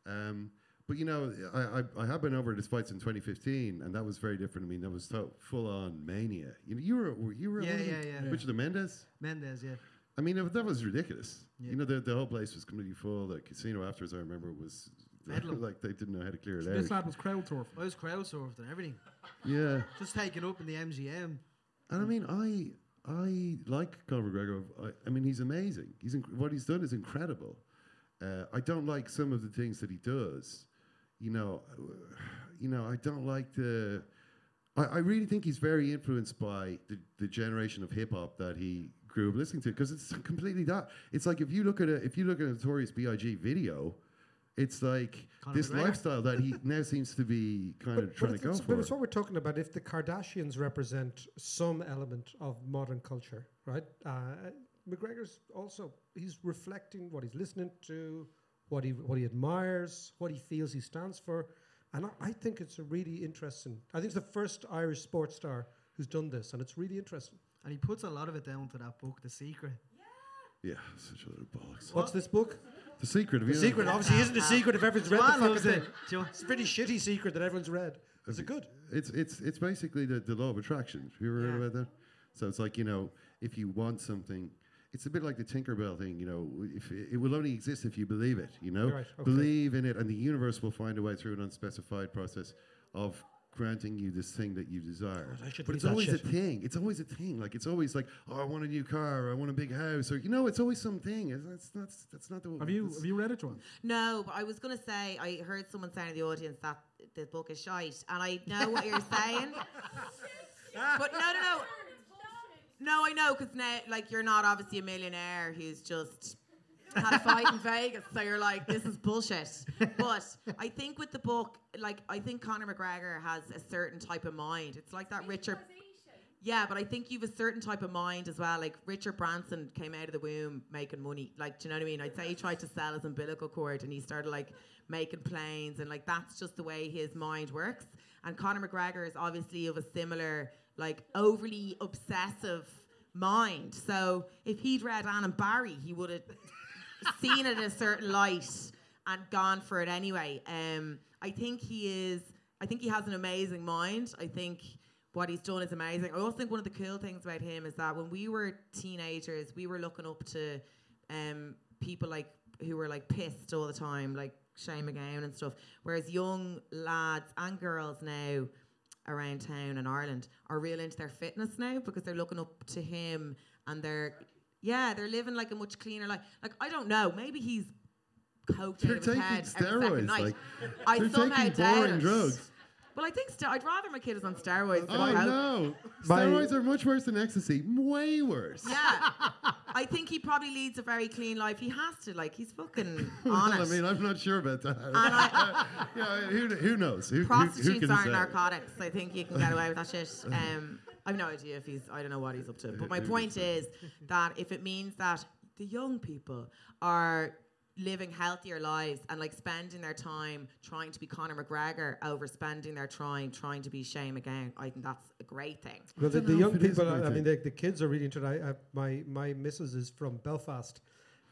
Um, but you know, I, I I have been over his fights in 2015, and that was very different. I mean, that was to- full on mania. You know, you were were- you were Yeah, them? yeah, yeah. Richard Mendes. Mendes? Yeah. I mean, that was ridiculous. Yeah. You know, the, the whole place was completely full. The casino afterwards, I remember, was like they didn't know how to clear it out. This lad was crowd surfing. I was crowd surfed and everything. Yeah, Just taken up in the MGM. And I mean, I I like Conor McGregor. I, I mean, he's amazing. He's inc- what he's done is incredible. Uh, I don't like some of the things that he does. You know, you know, I don't like the. I, I really think he's very influenced by the, the generation of hip hop that he grew up listening to because it's completely that. It's like if you look at a if you look at a Notorious B.I.G. video, it's like Conor this McGregor. lifestyle that he now seems to be kind of trying to go it's, for. but it's what we're talking about. If the Kardashians represent some element of modern culture, right? Uh, McGregor's also he's reflecting what he's listening to, what he what he admires, what he feels he stands for, and I, I think it's a really interesting. I think it's the first Irish sports star who's done this, and it's really interesting. And he puts a lot of it down to that book, The Secret. Yeah, such a little bollocks. What's this book? The secret of The you. secret obviously isn't a ah. secret if everyone's read the loves fucking thing. It's a pretty shitty secret that everyone's read. Is it good? It's it's it's basically the, the law of attraction. Have you ever heard about that? So it's like you know, if you want something, it's a bit like the Tinkerbell thing. You know, if it, it will only exist if you believe it. You know, Right, okay. believe in it, and the universe will find a way through an unspecified process of granting you this thing that you desire. Oh, God, but it's always shit. a thing. It's always a thing. Like it's always like, oh, I want a new car, or I want a big house, or you know, it's always something. It's, it's not. That's not the. Have you have you read it, Joanne? No, but I was going to say, I heard someone saying in the audience that the book is shite, and I know what you're saying. but no, no, no. No, I know, because now, like, you're not obviously a millionaire who's just had a fight in Vegas, so you're like, this is bullshit. But I think with the book, like, I think Conor McGregor has a certain type of mind. It's like that Richard. Yeah, but I think you've a certain type of mind as well. Like Richard Branson came out of the womb making money. Like, do you know what I mean? I'd say he tried to sell his umbilical cord and he started like making planes and like that's just the way his mind works. And Conor McGregor is obviously of a similar, like overly obsessive mind. So if he'd read Anne and Barry, he would have seen it in a certain light and gone for it anyway. Um, I think he is. I think he has an amazing mind. I think what he's done is amazing. I also think one of the cool things about him is that when we were teenagers, we were looking up to um, people like who were like pissed all the time, like Shane MacGowan and stuff. Whereas young lads and girls now around town in Ireland are real into their fitness now because they're looking up to him and they're yeah, they're living like a much cleaner life. Like I don't know, maybe he's coked They're out of his taking head every second steroids. night. Like I they're somehow taking doubt boring it. drugs. Well, I think st- I'd rather my kid was on steroids than Oh coke. no! My- Steroids are much worse than ecstasy. Way worse. Yeah, I think he probably leads a very clean life. He has to, like, he's fucking Well, on I mean, I'm not sure about that. I- yeah, who, who knows? Who, who, who Prostitutes aren't say? narcotics. I think you can get away with that shit. Um, I've no idea if he's. I don't know what he's up to. But my point is that if it means that the young people are living healthier lives and like spending their time trying to be Conor McGregor over spending their time trying to be Shane MacGowan, I think that's a great thing. Well, the, the young if it is a people, I I mean, the, the kids are really into it. I, I, my, my missus is from Belfast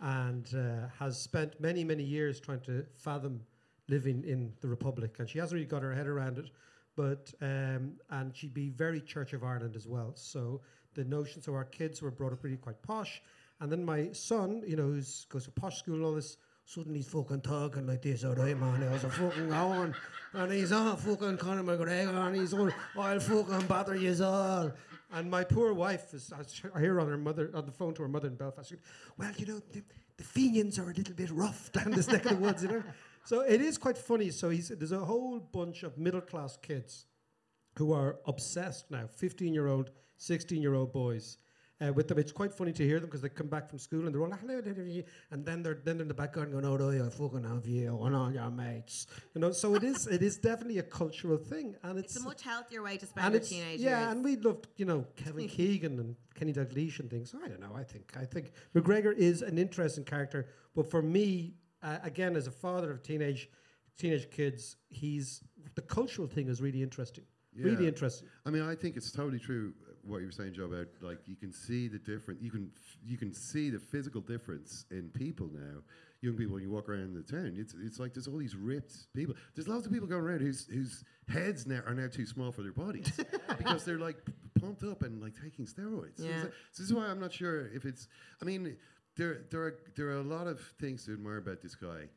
and uh, has spent many, many years trying to fathom living in the Republic. And she hasn't really got her head around it. But, um, and she'd be very Church of Ireland as well. So the notion, so our kids were brought up really quite posh. And then my son, you know, goes to posh school and all this, suddenly he's fucking talking like this, all right, man. I was a fucking going? And he's on fucking Conor McGregor and he's all, I'll fucking batter yous all. And my poor wife is, I hear on her mother, on the phone to her mother in Belfast, well, you know, the, the Fenians are a little bit rough down this neck of the woods, you know. So it is quite funny. So he's, there's a whole bunch of middle class kids who are obsessed now 15 year old 16 year old boys uh, with them it's quite funny to hear them because they come back from school and they're all like hello, hello, hello," and then they're then they're in the back garden going oh do I fucking have you and all your mates you know so it is it is definitely a cultural thing and it's, It's a much healthier way to spend your teenage yeah years. and we loved you know Kevin Keegan and Kenny Dalglish and things I don't know I think I think McGregor is an interesting character but for me uh, again as a father of teenage teenage kids he's the cultural thing is really interesting really interesting I mean, I think it's totally true what you were saying, Joe. About like you can see the different, you can f- you can see the physical difference in people now. Young people, when you walk around the town, it's it's like there's all these ripped people. There's lots of people going around whose whose heads now are now too small for their bodies because they're like pumped up and like taking steroids. Yeah. it's- so this is why I'm not sure if it's. I mean, there there are there are a lot of things to admire about this guy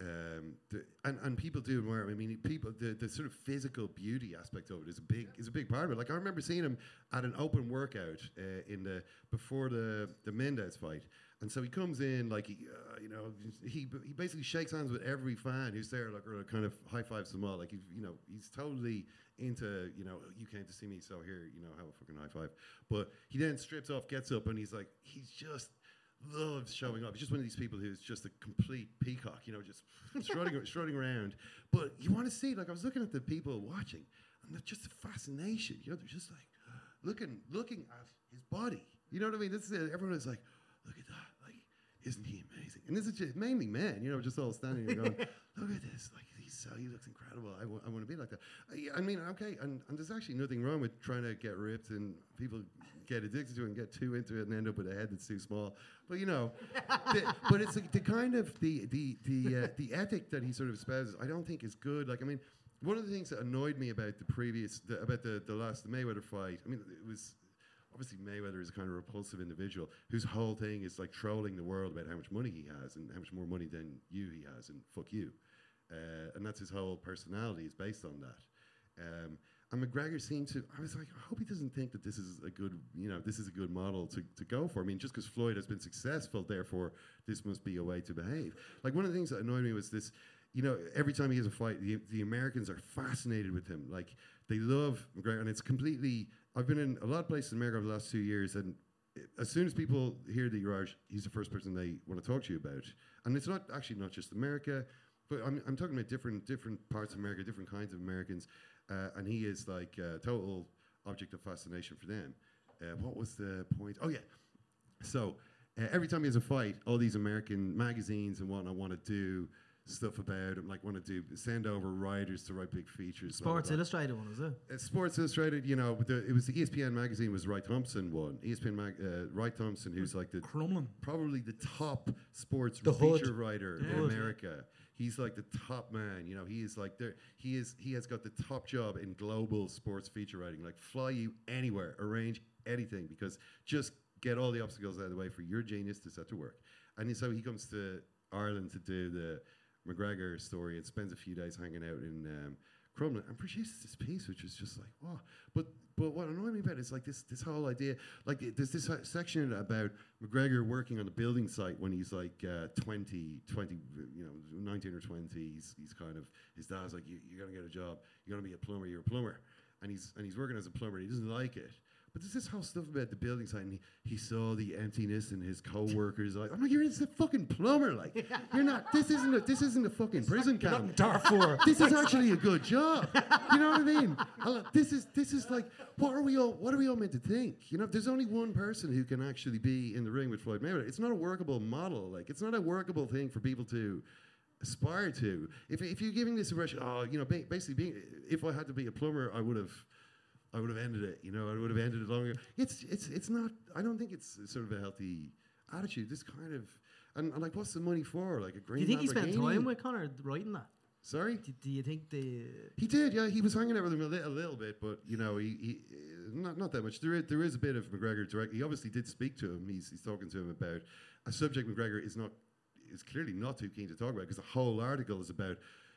um, the, and and people do admire. him. I mean, people the, the sort of physical beauty aspect of it is a big is a big part of it. Like I remember seeing him at an open workout uh, in the before the the Mendes fight, and so he comes in like he uh, you know he he basically shakes hands with every fan who's there, like or kind of high fives them all. Like he, you know he's totally into you know you came to see me, so here you know have a fucking high five. But he then strips off, gets up, and he's like he's just loves showing up. He's just one of these people who's just a complete peacock, you know, just strutting, strutting around. But you want to see, like, I was looking at the people watching, and they're just a fascination. You know, they're just like looking, looking at his body. You know what I mean? This is it. Everyone is like, look at that. Like, isn't he amazing? And this is just mainly men, you know, just all standing there going, look at this. Like, so he looks incredible. I want to be like that. Uh, yeah, I mean, okay, and, and there's actually nothing wrong with trying to get ripped and people get addicted to it and get too into it and end up with a head that's too small. But you know, the, but it's like the kind of the the the uh, the ethic that he sort of espouses. I don't think is good. Like, I mean, one of the things that annoyed me about the previous the, about the the last Mayweather fight. I mean, it was obviously Mayweather is a kind of repulsive individual whose whole thing is like trolling the world about how much money he has and how much more money than you he has and fuck you. Uh, and that's his whole personality is based on that. Um, and McGregor seemed to, I was like, I hope he doesn't think that this is a good, you know, this is a good model to, to go for. I mean, just because Floyd has been successful, therefore, this must be a way to behave. Like, one of the things that annoyed me was this, you know, every time he has a fight, the, the Americans are fascinated with him. Like, they love McGregor, and it's completely, I've been in a lot of places in America over the last two years, and as soon as people hear that you're Irish, he's the first person they want to talk to you about. And it's not actually not just America, but I'm, I'm talking about different different parts of America, different kinds of Americans, uh, and he is like a total object of fascination for them. Uh, what was the point? Oh yeah, so uh, every time he has a fight, all these American magazines and whatnot want to do stuff about him, like want to do send over writers to write big features. blah, blah, Sports blah. Illustrated one, was it? Uh, Sports Illustrated, you know, the, it was the ESPN magazine was Wright Thompson one. ESPN mag, uh, Wright Thompson, who's like the Crumlin. probably the top sports The hood. feature writer Yeah. in Hood. America. He's like the top man. You know, he is like there. He is. He has got the top job in global sports feature writing. Like fly you anywhere, arrange anything, because just get all the obstacles out of the way for your genius to set to work. And so he comes to Ireland to do the McGregor story and spends a few days hanging out in um, Crumlin and produces this piece, which is just like, wow. But but what annoyed me about it is like this this whole idea, like there's this section about McGregor working on a building site when he's like uh, 20, 20, you know, 19 or 20. He's, he's kind of, his dad's like, you, you're to get a job. You're to be a plumber. You're a plumber. And he's, and he's working as a plumber. And he doesn't like it. But this is whole stuff about the building site, and he, he saw the emptiness in his co-workers. Like, I'm like, you're just a fucking plumber. Like, you're not. This isn't a. This isn't a fucking prison camp. Darfur. This is actually a good job. You know what I mean? I This is this is like what are we all what are we all meant to think? You know, if there's only one person who can actually be in the ring with Floyd Mayweather, it's not a workable model. Like it's not a workable thing for people to aspire to. If if you're giving this impression, oh, you know, ba- basically being if I had to be a plumber, I would have I would have ended it. You know, I would have ended it longer. It's it's it's not. I don't think it's sort of a healthy attitude. This kind of and, and like, what's the money for? Like a green. Do you think he spent time with Conor writing that? Sorry. Do, do you think the He did, yeah. He was hanging out with him a, li- a little bit, but you know, he, he not not that much. There is, there is a bit of McGregor direct. He obviously did speak to him. He's he's talking to him about a subject McGregor is not is clearly not too keen to talk about because the whole article is about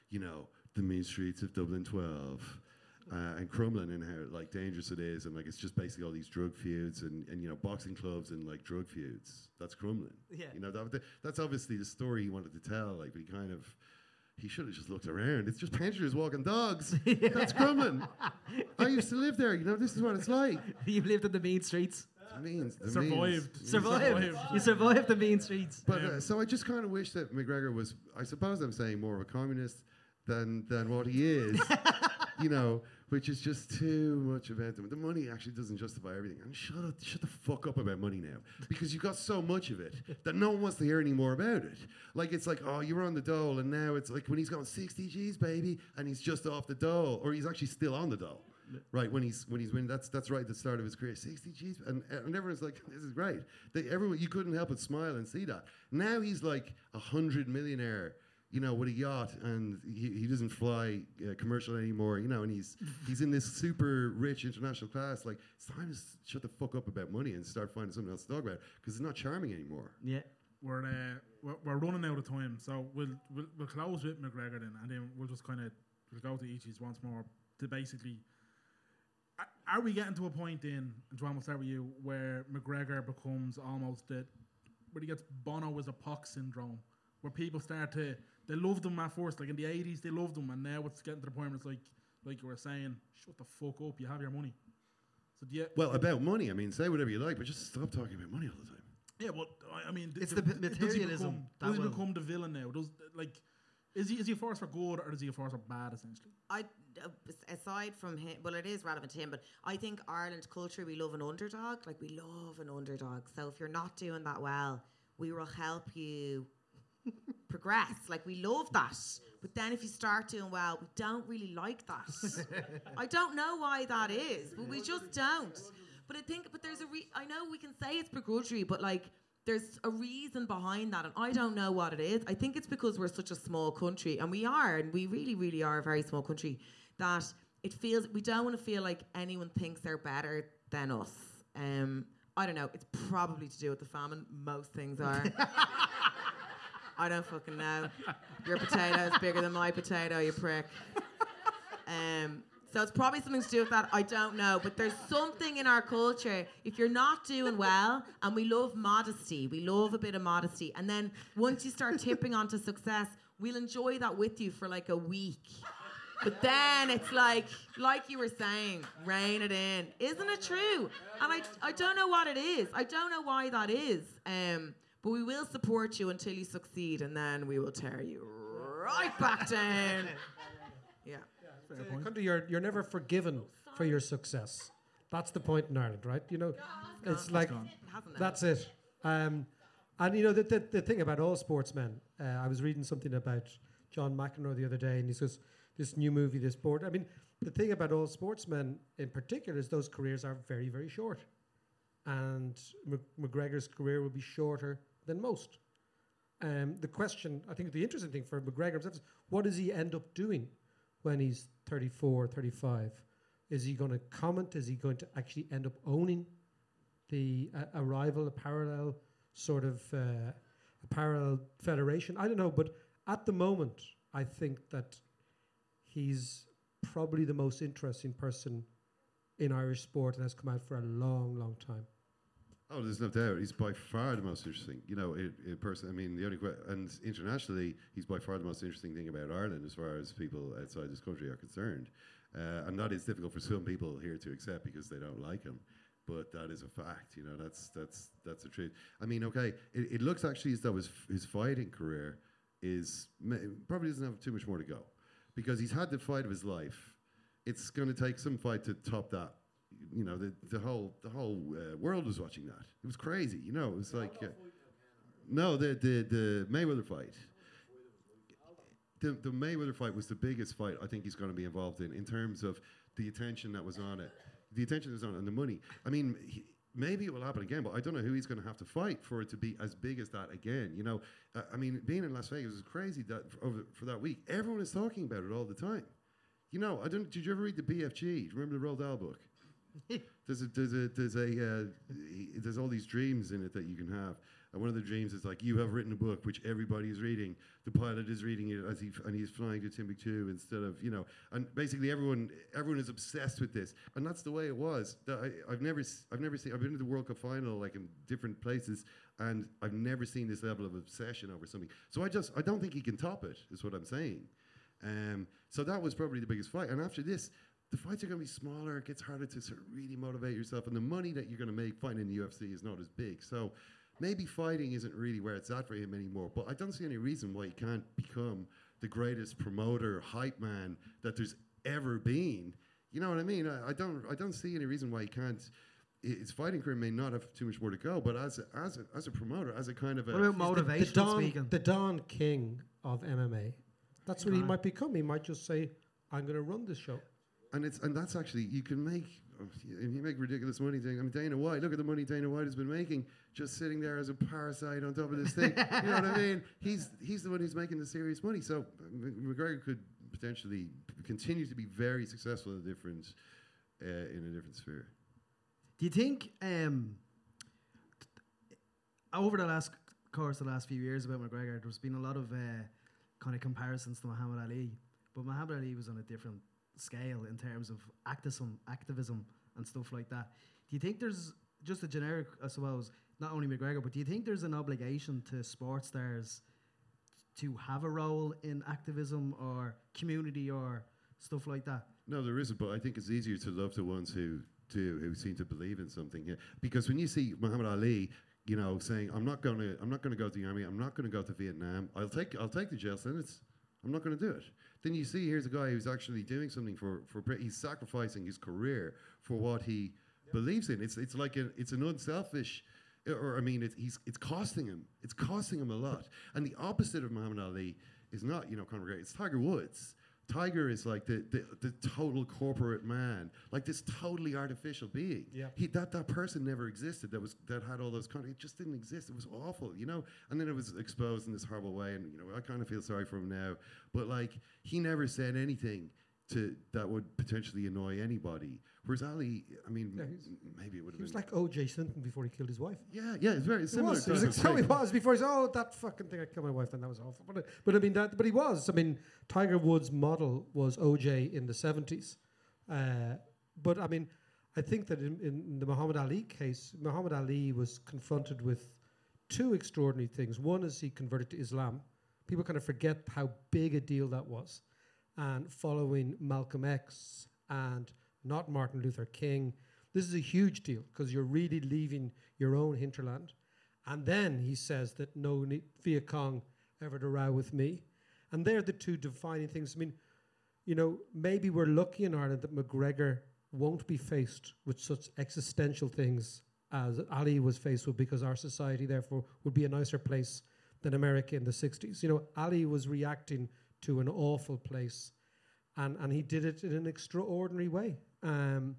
you know the mean streets of Dublin Twelve. Uh, and Crumlin and how like dangerous it is, and like it's just basically all these drug feuds and, and you know boxing clubs and like drug feuds. That's Crumlin. Yeah. You know that, that's obviously the story he wanted to tell. Like, but he kind of he should have just looked around. It's just pensioners walking dogs. That's Crumlin. I used to live there. You know, this is what it's like. you've lived in the mean streets? It means the Survived. means- Survived. You survived the mean streets. But uh, so I just kind of wish that McGregor was. I suppose I'm saying more of a communist than than what he is. you know, which is just too much about them. The money actually doesn't justify everything. And shut up, shut the fuck up about money now, because you've got so much of it that no one wants to hear any more about it. Like it's like, oh, you were on the dole, and now it's like when he's going 60 G's, baby, and he's just off the dole, or he's actually still on the dole. Right when he's when he's winning, that's that's right at the start of his career. Sixty G's, and, and everyone's like, "This is great." They, everyone, you couldn't help but smile and see that. Now he's like a hundred millionaire, you know, with a yacht, and he, he doesn't fly uh, commercial anymore, you know, and he's he's in this super rich international class. Like it's time to shut the fuck up about money and start finding something else to talk about because it's not charming anymore. Yeah. We're, uh, we're we're running out of time, so we'll we'll, we'll close with McGregor then, and then we'll just kind of we'll go to Ichis once more to basically. Are we getting to a point in, and Joanne, we'll start with you, where McGregor becomes almost the, where he gets Bono as a pox syndrome, where people start to, they loved him at first, like in the 80s, they loved him, and now it's getting to the point where it's like, like you were saying, shut the fuck up, you have your money. So do you, Well, about money, I mean, say whatever you like, but just stop talking about money all the time. Yeah, well, I- I mean, d- It's d- the d- p- does he materialism become, that does he become the villain now? Does like, is he is he a force for good or is he a force for bad? Essentially, I, uh, aside from him, well, it is relevant to him, but I think Ireland culture, we love an underdog. Like, we love an underdog. So if you're not doing that well, we will help you progress. Like we love that. But then if you start doing well, we don't really like that. I don't know why that is, but we just don't. But I think, but there's a re- I know we can say it's begrudgery, but like there's a reason behind that, and I don't know what it is. I think it's because we're such a small country, and we are, and we really, really are a very small country. That it feels we don't want to feel like anyone thinks they're better than us. Um, I don't know. It's probably to do with the famine. Most things are. I don't fucking know. Your potato is bigger than my potato, you prick. Um, so it's probably something to do with that. I don't know. But there's something in our culture. If you're not doing well, and we love modesty, we love a bit of modesty. And then once you start tipping onto success, we'll enjoy that with you for like a week. But then it's like, like you were saying, rein it in. Isn't it true? And I, I don't know what it is. I don't know why that is. Um, but we will support you until you succeed, and then we will tear you right back down. Yeah. Uh, country, you're you're never forgiven for your success. That's the point in Ireland, right? You know, it's like Hasn't it? that's it. Um, and you know the, the the thing about all sportsmen. Uh, I was reading something about John McEnroe the other day, and he says this new movie, this sport. I mean, the thing about all sportsmen in particular is those careers are very very short, and Mc- McGregor's career will be shorter than most. Um, the question, I think, the interesting thing for McGregor himself is what does he end up doing when he's 34, 35? Is he going to comment? Is he going to actually end up owning the uh, a rival, a parallel sort of uh, a parallel federation? I don't know, but at the moment, I think that he's probably the most interesting person in Irish sport and has come out for a long, long time. Oh, there's no doubt. He's by far the most interesting. You know, in, in person. I mean, the only que- and internationally, he's by far the most interesting thing about Ireland as far as people outside this country are concerned. Uh, and that is difficult for some people here to accept because they don't like him. But that is a fact. You know, that's that's that's the truth. I mean, okay, it, it looks actually as though his his fighting career is probably doesn't have too much more to go because he's had the fight of his life. It's going to take some fight to top that you know, the, the whole the whole uh, world was watching that. It was crazy. You know, it was like uh, no, the the the Mayweather fight. The the Mayweather fight was the biggest fight I think he's going to be involved in in terms of the attention that was on it, the attention that was on it, and the money. I mean. He, Maybe it will happen again, but I don't know who he's going to have to fight for it to be as big as that again. You know, uh, I mean, being in Las Vegas is crazy that f- over for that week. Everyone is talking about it all the time. You know, I don't. Did you ever read the BFG? Do you remember the Roald Dahl book? there's a there's a there's a uh, there's all these dreams in it that you can have. And one of the dreams is like you have written a book which everybody is reading. The pilot is reading it as he f- and he's flying to Timbuktu instead of you know. And basically everyone everyone is obsessed with this, and that's the way it was. I, I've never I've never seen I've been to the World Cup final like in different places, and I've never seen this level of obsession over something. So I just I don't think he can top it. Is what I'm saying. Um, so that was probably the biggest fight. And after this, the fights are going to be smaller. It gets harder to sort of really motivate yourself, and the money that you're going to make fighting in the UFC is not as big. So maybe fighting isn't really where it's at for him anymore. But I don't see any reason why he can't become the greatest promoter, hype man that there's ever been. You know what I mean? I, I don't. I don't see any reason why he can't. His fighting career may not have too much more to go, but as a, as a, as a promoter, as a kind of a What about The, the Don, speaking? the Don King of MMA. That's what he might become. He might just say, "I'm going to run this show." And it's and that's actually you can make you make ridiculous money doing. I mean, Dana White. Look at the money Dana White has been making just sitting there as a parasite on top of this thing. you know what I mean? He's he's the one who's making the serious money. So McGregor could potentially continue to be very successful in a different uh, in a different sphere. Do you think um, over the last course, the last few years about McGregor, there's been a lot of uh, kind of comparisons to Muhammad Ali, but Muhammad Ali was on a different scale in terms of activism, activism and stuff like that. Do you think there's just a generic, I suppose, not only McGregor, but do you think there's an obligation to sports stars to have a role in activism or community or stuff like that? No, there isn't, but I think it's easier to love the ones who do, who seem to believe in something. Yeah. Because when you see Muhammad Ali, you know, saying, "I'm not going to, I'm not going to go to the army. I'm not going to go to Vietnam. I'll take, I'll take the jail sentence. I'm not going to do it." Then you see here's a guy who's actually doing something for, for he's sacrificing his career for what he believes in. It's, it's like a, it's an unselfish or, or, I mean, it's he's it's costing him. It's costing him a lot. And the opposite of Muhammad Ali is not you know Conor McGregor. It's Tiger Woods. Tiger is like the, the, the total corporate man, like this totally artificial being. Yeah. He that that person never existed. That was that had all those kind. It just didn't exist. It was awful, you know. And then it was exposed in this horrible way. And you know, I kind of feel sorry for him now. But like, he never said anything to that would potentially annoy anybody. Whereas Ali, I mean, Yeah, m- maybe it would have He was been. like O.J. Simpson before he killed his wife. yeah, yeah, it's very similar. was. He was type of so he was before he said, "Oh, that fucking thing! I killed my wife, and that was awful." But, but I mean, that. But he was. I mean, Tiger Woods' model was OJ in the seventies. Uh, but I mean, I think that in, in the Muhammad Ali case, Muhammad Ali was confronted with two extraordinary things. One is he converted to Islam. People kind of forget how big a deal that was, and following Malcolm X and not Martin Luther King. This is a huge deal because you're really leaving your own hinterland. And then he says that no Viet Cong ever to row with me. And they're the two defining things. I mean, you know, maybe we're lucky in Ireland that McGregor won't be faced with such existential things as Ali was faced with because our society, therefore, would be a nicer place than America in the 60s. You know, Ali was reacting to an awful place and, and he did it in an extraordinary way. Um,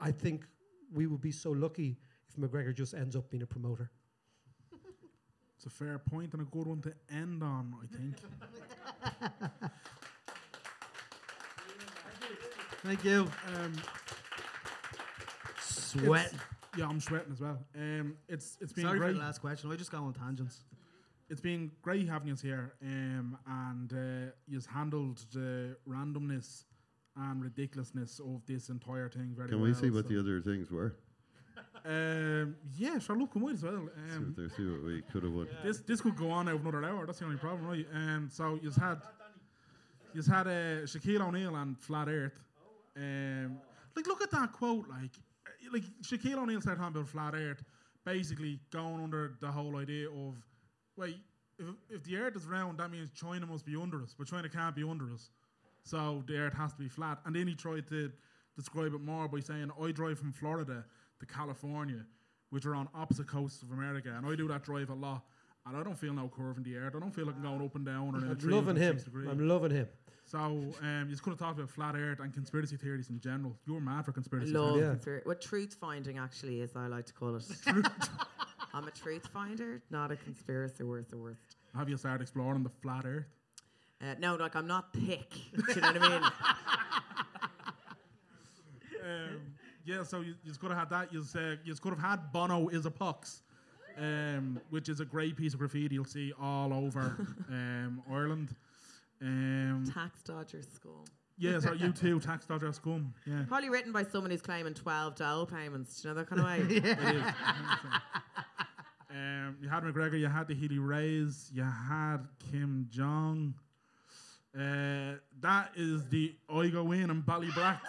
I think we would be so lucky if McGregor just ends up being a promoter. It's a fair point and a good one to end on, I think. Thank you. Um, Sweat. Yeah, I'm sweating as well. Um, it's it's been Sorry great. for the last question. I just got on tangents. It's been great having you here, um, and uh, you've handled the randomness and ridiculousness of this entire thing very Can well. Can we see what so- the other things were? Um, yeah, sure. Look, we might as well. See Um, what, see what we could have won. this this could go on out another hour. That's the only problem, right? Um, so you've had you've had uh, Shaquille O'Neal and Flat Earth. Um, like look at that quote. Like like Shaquille O'Neal started talking about Flat Earth, basically going under the whole idea of wait if if the Earth is round, that means China must be under us, but China can't be under us. So the Earth has to be flat. And then he tried to describe it more by saying, I drive from Florida to California, which are on opposite coasts of America, and I do that drive a lot. And I don't feel no curve in the earth. I don't feel like I'm going up and down or in a I'm tree loving him. I'm loving him. So um, you could have talked about flat earth and conspiracy theories in general. You're mad for I conspiracy love theories. Yeah. conspira- what truth finding actually is, I like to call it. I'm a truth finder, not a conspiracy worst the worst. Have you started exploring the flat earth? Uh, no, like I'm not thick. Do you know what I mean? um, yeah, so you, you could have had that. You uh, you could have had Bono is a pox, um, which is a great piece of graffiti you'll see all over um, Ireland. Um, Tax dodger school. yeah, so you too, tax dodger scum. Yeah, Probably written by someone who's claiming 12 dole payments. Do you know that kind of way? it is. Um, you had McGregor, you had the Healy-Raes, you had Kim Jong. Uh, that is the Igo Inn and Ballybrack.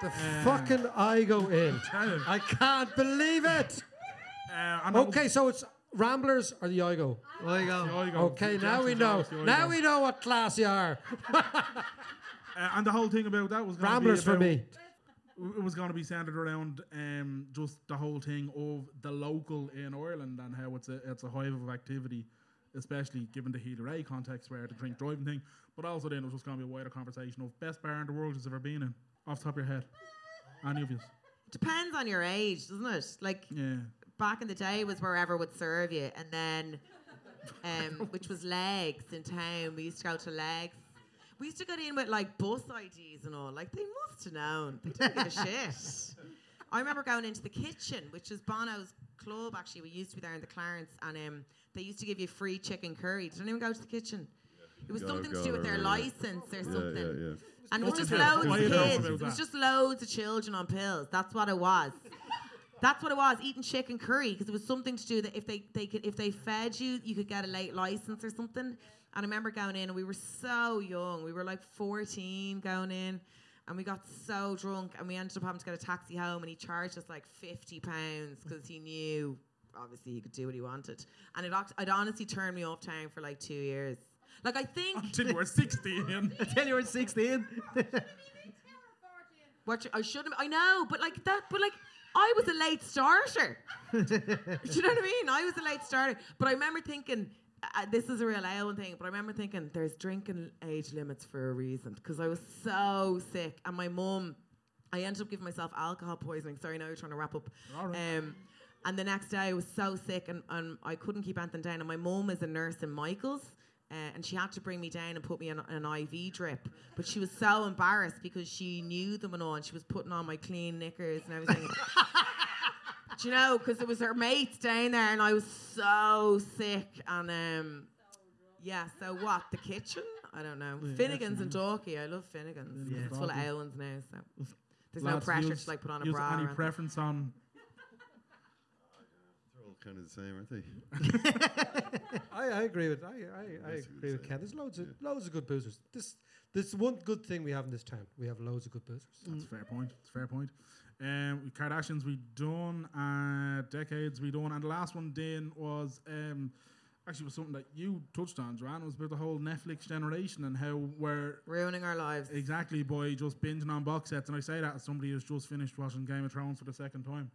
The Um, fucking Igo Inn. I can't believe it. Uh, and that Okay, so it's Ramblers or the Igo. There you the go. I go. Okay, now we know. always the I Now we know what class you are. Uh, and the whole thing about that was Ramblers be for me. It was going to be centered around um, just the whole thing of the local in Ireland and how it's a it's a hive of activity, especially given the Healy-Rae context where the drink driving thing. But also then it was just going to be a wider conversation of best bar in the world you've ever been in, off the top of your head. Any of you? Depends on your age, doesn't it? Like Yeah. back in the day was wherever would serve you, and then, um, which was legs in town. We used to go to legs. We used to get in with like bus IDs and all. Like they must have known. They didn't give a shit. I remember going into the kitchen, which is Bono's club. Actually, we used to be there in the Clarence, and um, they used to give you free chicken curry. Did anyone go to the kitchen? It was God, something to do with their license or something. yeah, yeah. And it was just loads of kids. It was just loads of children on pills. That's what it was. That's what it was. Eating chicken curry because it was something to do that if they, they could if they fed you, you could get a late license or something. And I remember going in and we were so young. We were like 14 going in. And we got so drunk and we ended up having to get a taxi home and he charged us like 50 pounds because he knew obviously he could do what he wanted. And it, it honestly turned me off town for like two years. Like I think Until you were 16. Until you were 16. What you- I should have. I know, but like that. But like I was a late starter. Do you know what I mean? I was a late starter. But I remember thinking, uh, this is a real Aylwin thing, but I remember thinking there's drinking age limits for a reason because I was so sick. And my mum, I ended up giving myself alcohol poisoning. Sorry, now you're trying to wrap up. Um, and the next day I was so sick and, and I couldn't keep anything down. And my mum is a nurse in Michael's. Uh, and she had to bring me down and put me on an IV drip. But she was so embarrassed because she knew them and all, and she was putting on my clean knickers and everything. Do you know? Because it was her mates down there, and I was so sick. And um, yeah, so what? The kitchen? I don't know. Finnegan's and Dalkey. I love Finnegan's. Yeah. It's full of Dalkey. Owens now, so there's no pressure yous- to like put on a bra. Any or anything. preference on? They're all kind of the same, aren't they? I, I agree with I, I, I agree with Ken. There's loads of loads of good boozers. This this one good thing we have in this town. We have loads of good boozers. That's a fair point. It's a fair point. Um, Kardashians we done, uh, decades we done, and the last one then was um, actually was something that you touched on, Joanne. Was about the whole Netflix generation and how we're ruining our lives exactly by just binging on box sets. And I say that as somebody who's just finished watching Game of Thrones for the second time.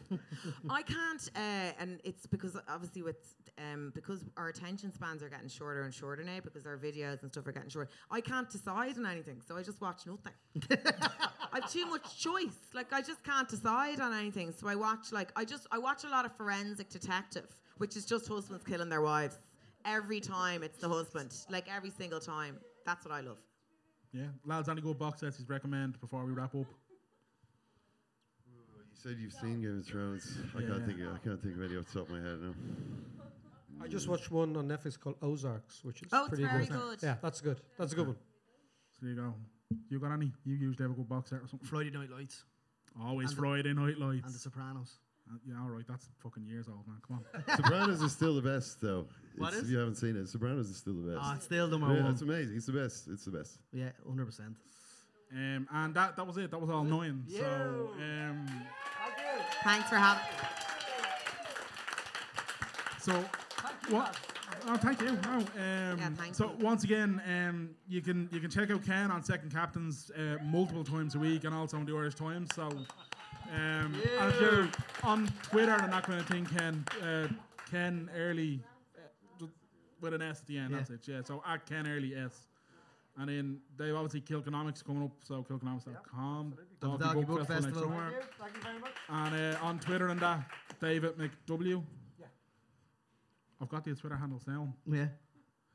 I can't, uh, and it's because obviously with um, because our attention spans are getting shorter and shorter now because our videos and stuff are getting shorter. I can't decide on anything, so I just watch nothing. I've too much choice. Like I just can't decide on anything, so I watch like I just I watch a lot of Forensic Detective, which is just husbands killing their wives. Every time it's the husband, like every single time. That's what I love. Yeah, lads, any good box sets you'd recommend before we wrap up? You said you've seen Game of Thrones. I Yeah. can't think. Of, I can't think of any off the top of my head now. I just watched one on Netflix called Ozarks, which is Oh, it's pretty very good. good. Yeah, that's good. That's a good one. So there you go. You got any? You usually have a good box set or something? Friday Night Lights Always And the- Friday Night Lights. and The Sopranos. Uh, yeah, all right. That's fucking years old, man. Come on. Sopranos is still the best, though. What It's- is? If you haven't seen it, Sopranos is still the best. Ah, it's still the number yeah, one. It's amazing. It's the best. It's the best. Yeah, hundred percent. Um, and that that was it. That was all nine. So um, Thanks for having. so what? Oh, thank you. Oh, um, Yeah, thank so you. once again, um, you can you can check out Ken on Second Captains uh, multiple times a week, and also on the Irish Times. So, um, and if you're on Twitter and that kind of thing, Ken uh, Ken Early uh, with an S at the end. Yeah. That's it. Yeah. So at Ken Early S. And then they've obviously Kilkenomics coming up, so kilkenomics.com. Dalkey Dalkey Book Book Festival next Festival. summer. And uh, on Twitter and that, David McW. Yeah. I've got the Twitter handles down. Yeah,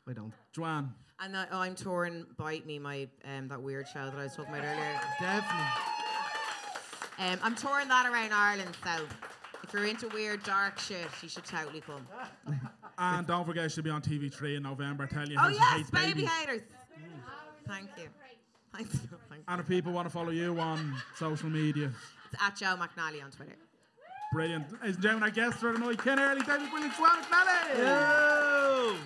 I don't. Joanne. And I, I'm touring Bite Me, my um, that weird show that I was talking about earlier. Definitely. Um, I'm touring that around Ireland, so if you're into weird, dark shit, you should totally come. And don't forget, she'll be on TV3 in November. Tell you Oh how she yes, hates baby babies. haters. Thank you. Thanks. Thank you. And if people want to follow you on social media, It's at Joe McNally on Twitter. brilliant. Ladies and gentlemen, our guests for tonight, Ken Early, David Williams, Joanne McNally.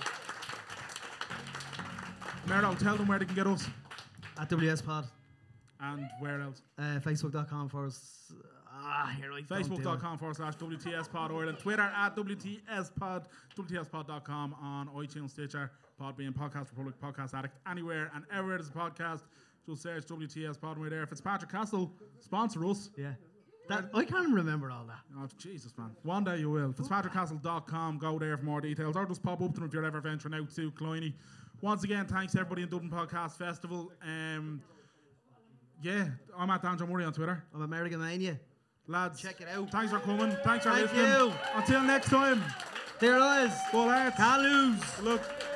Merlo, tell them where they can get us. At WS Pod. And where else? Uh, Facebook.com for us. Ah, here I don't do it. Facebook.com forward slash WTS Pod Ireland. Twitter at WTS Pod. WTSPod.com on iTunes, Stitcher, Podbean, Podcast Republic, Podcast Addict. Anywhere and everywhere there's a podcast, just search WTS Pod and we're there. Fitzpatrick Castle, sponsor us. Yeah. That, I can't remember all that. Oh, Jesus, man. One day you will. FitzpatrickCastle.com. Go there for more details. Or just pop up to them if you're ever venturing out to Killiney. Once again, thanks everybody in Dublin Podcast Festival. Um, yeah, I'm at Dan John Murray on Twitter. I'm American Mania. Lads, Check it out. Thanks for coming. Thanks for Thank listening. you. Until next time. There it is. Can't lose. Look.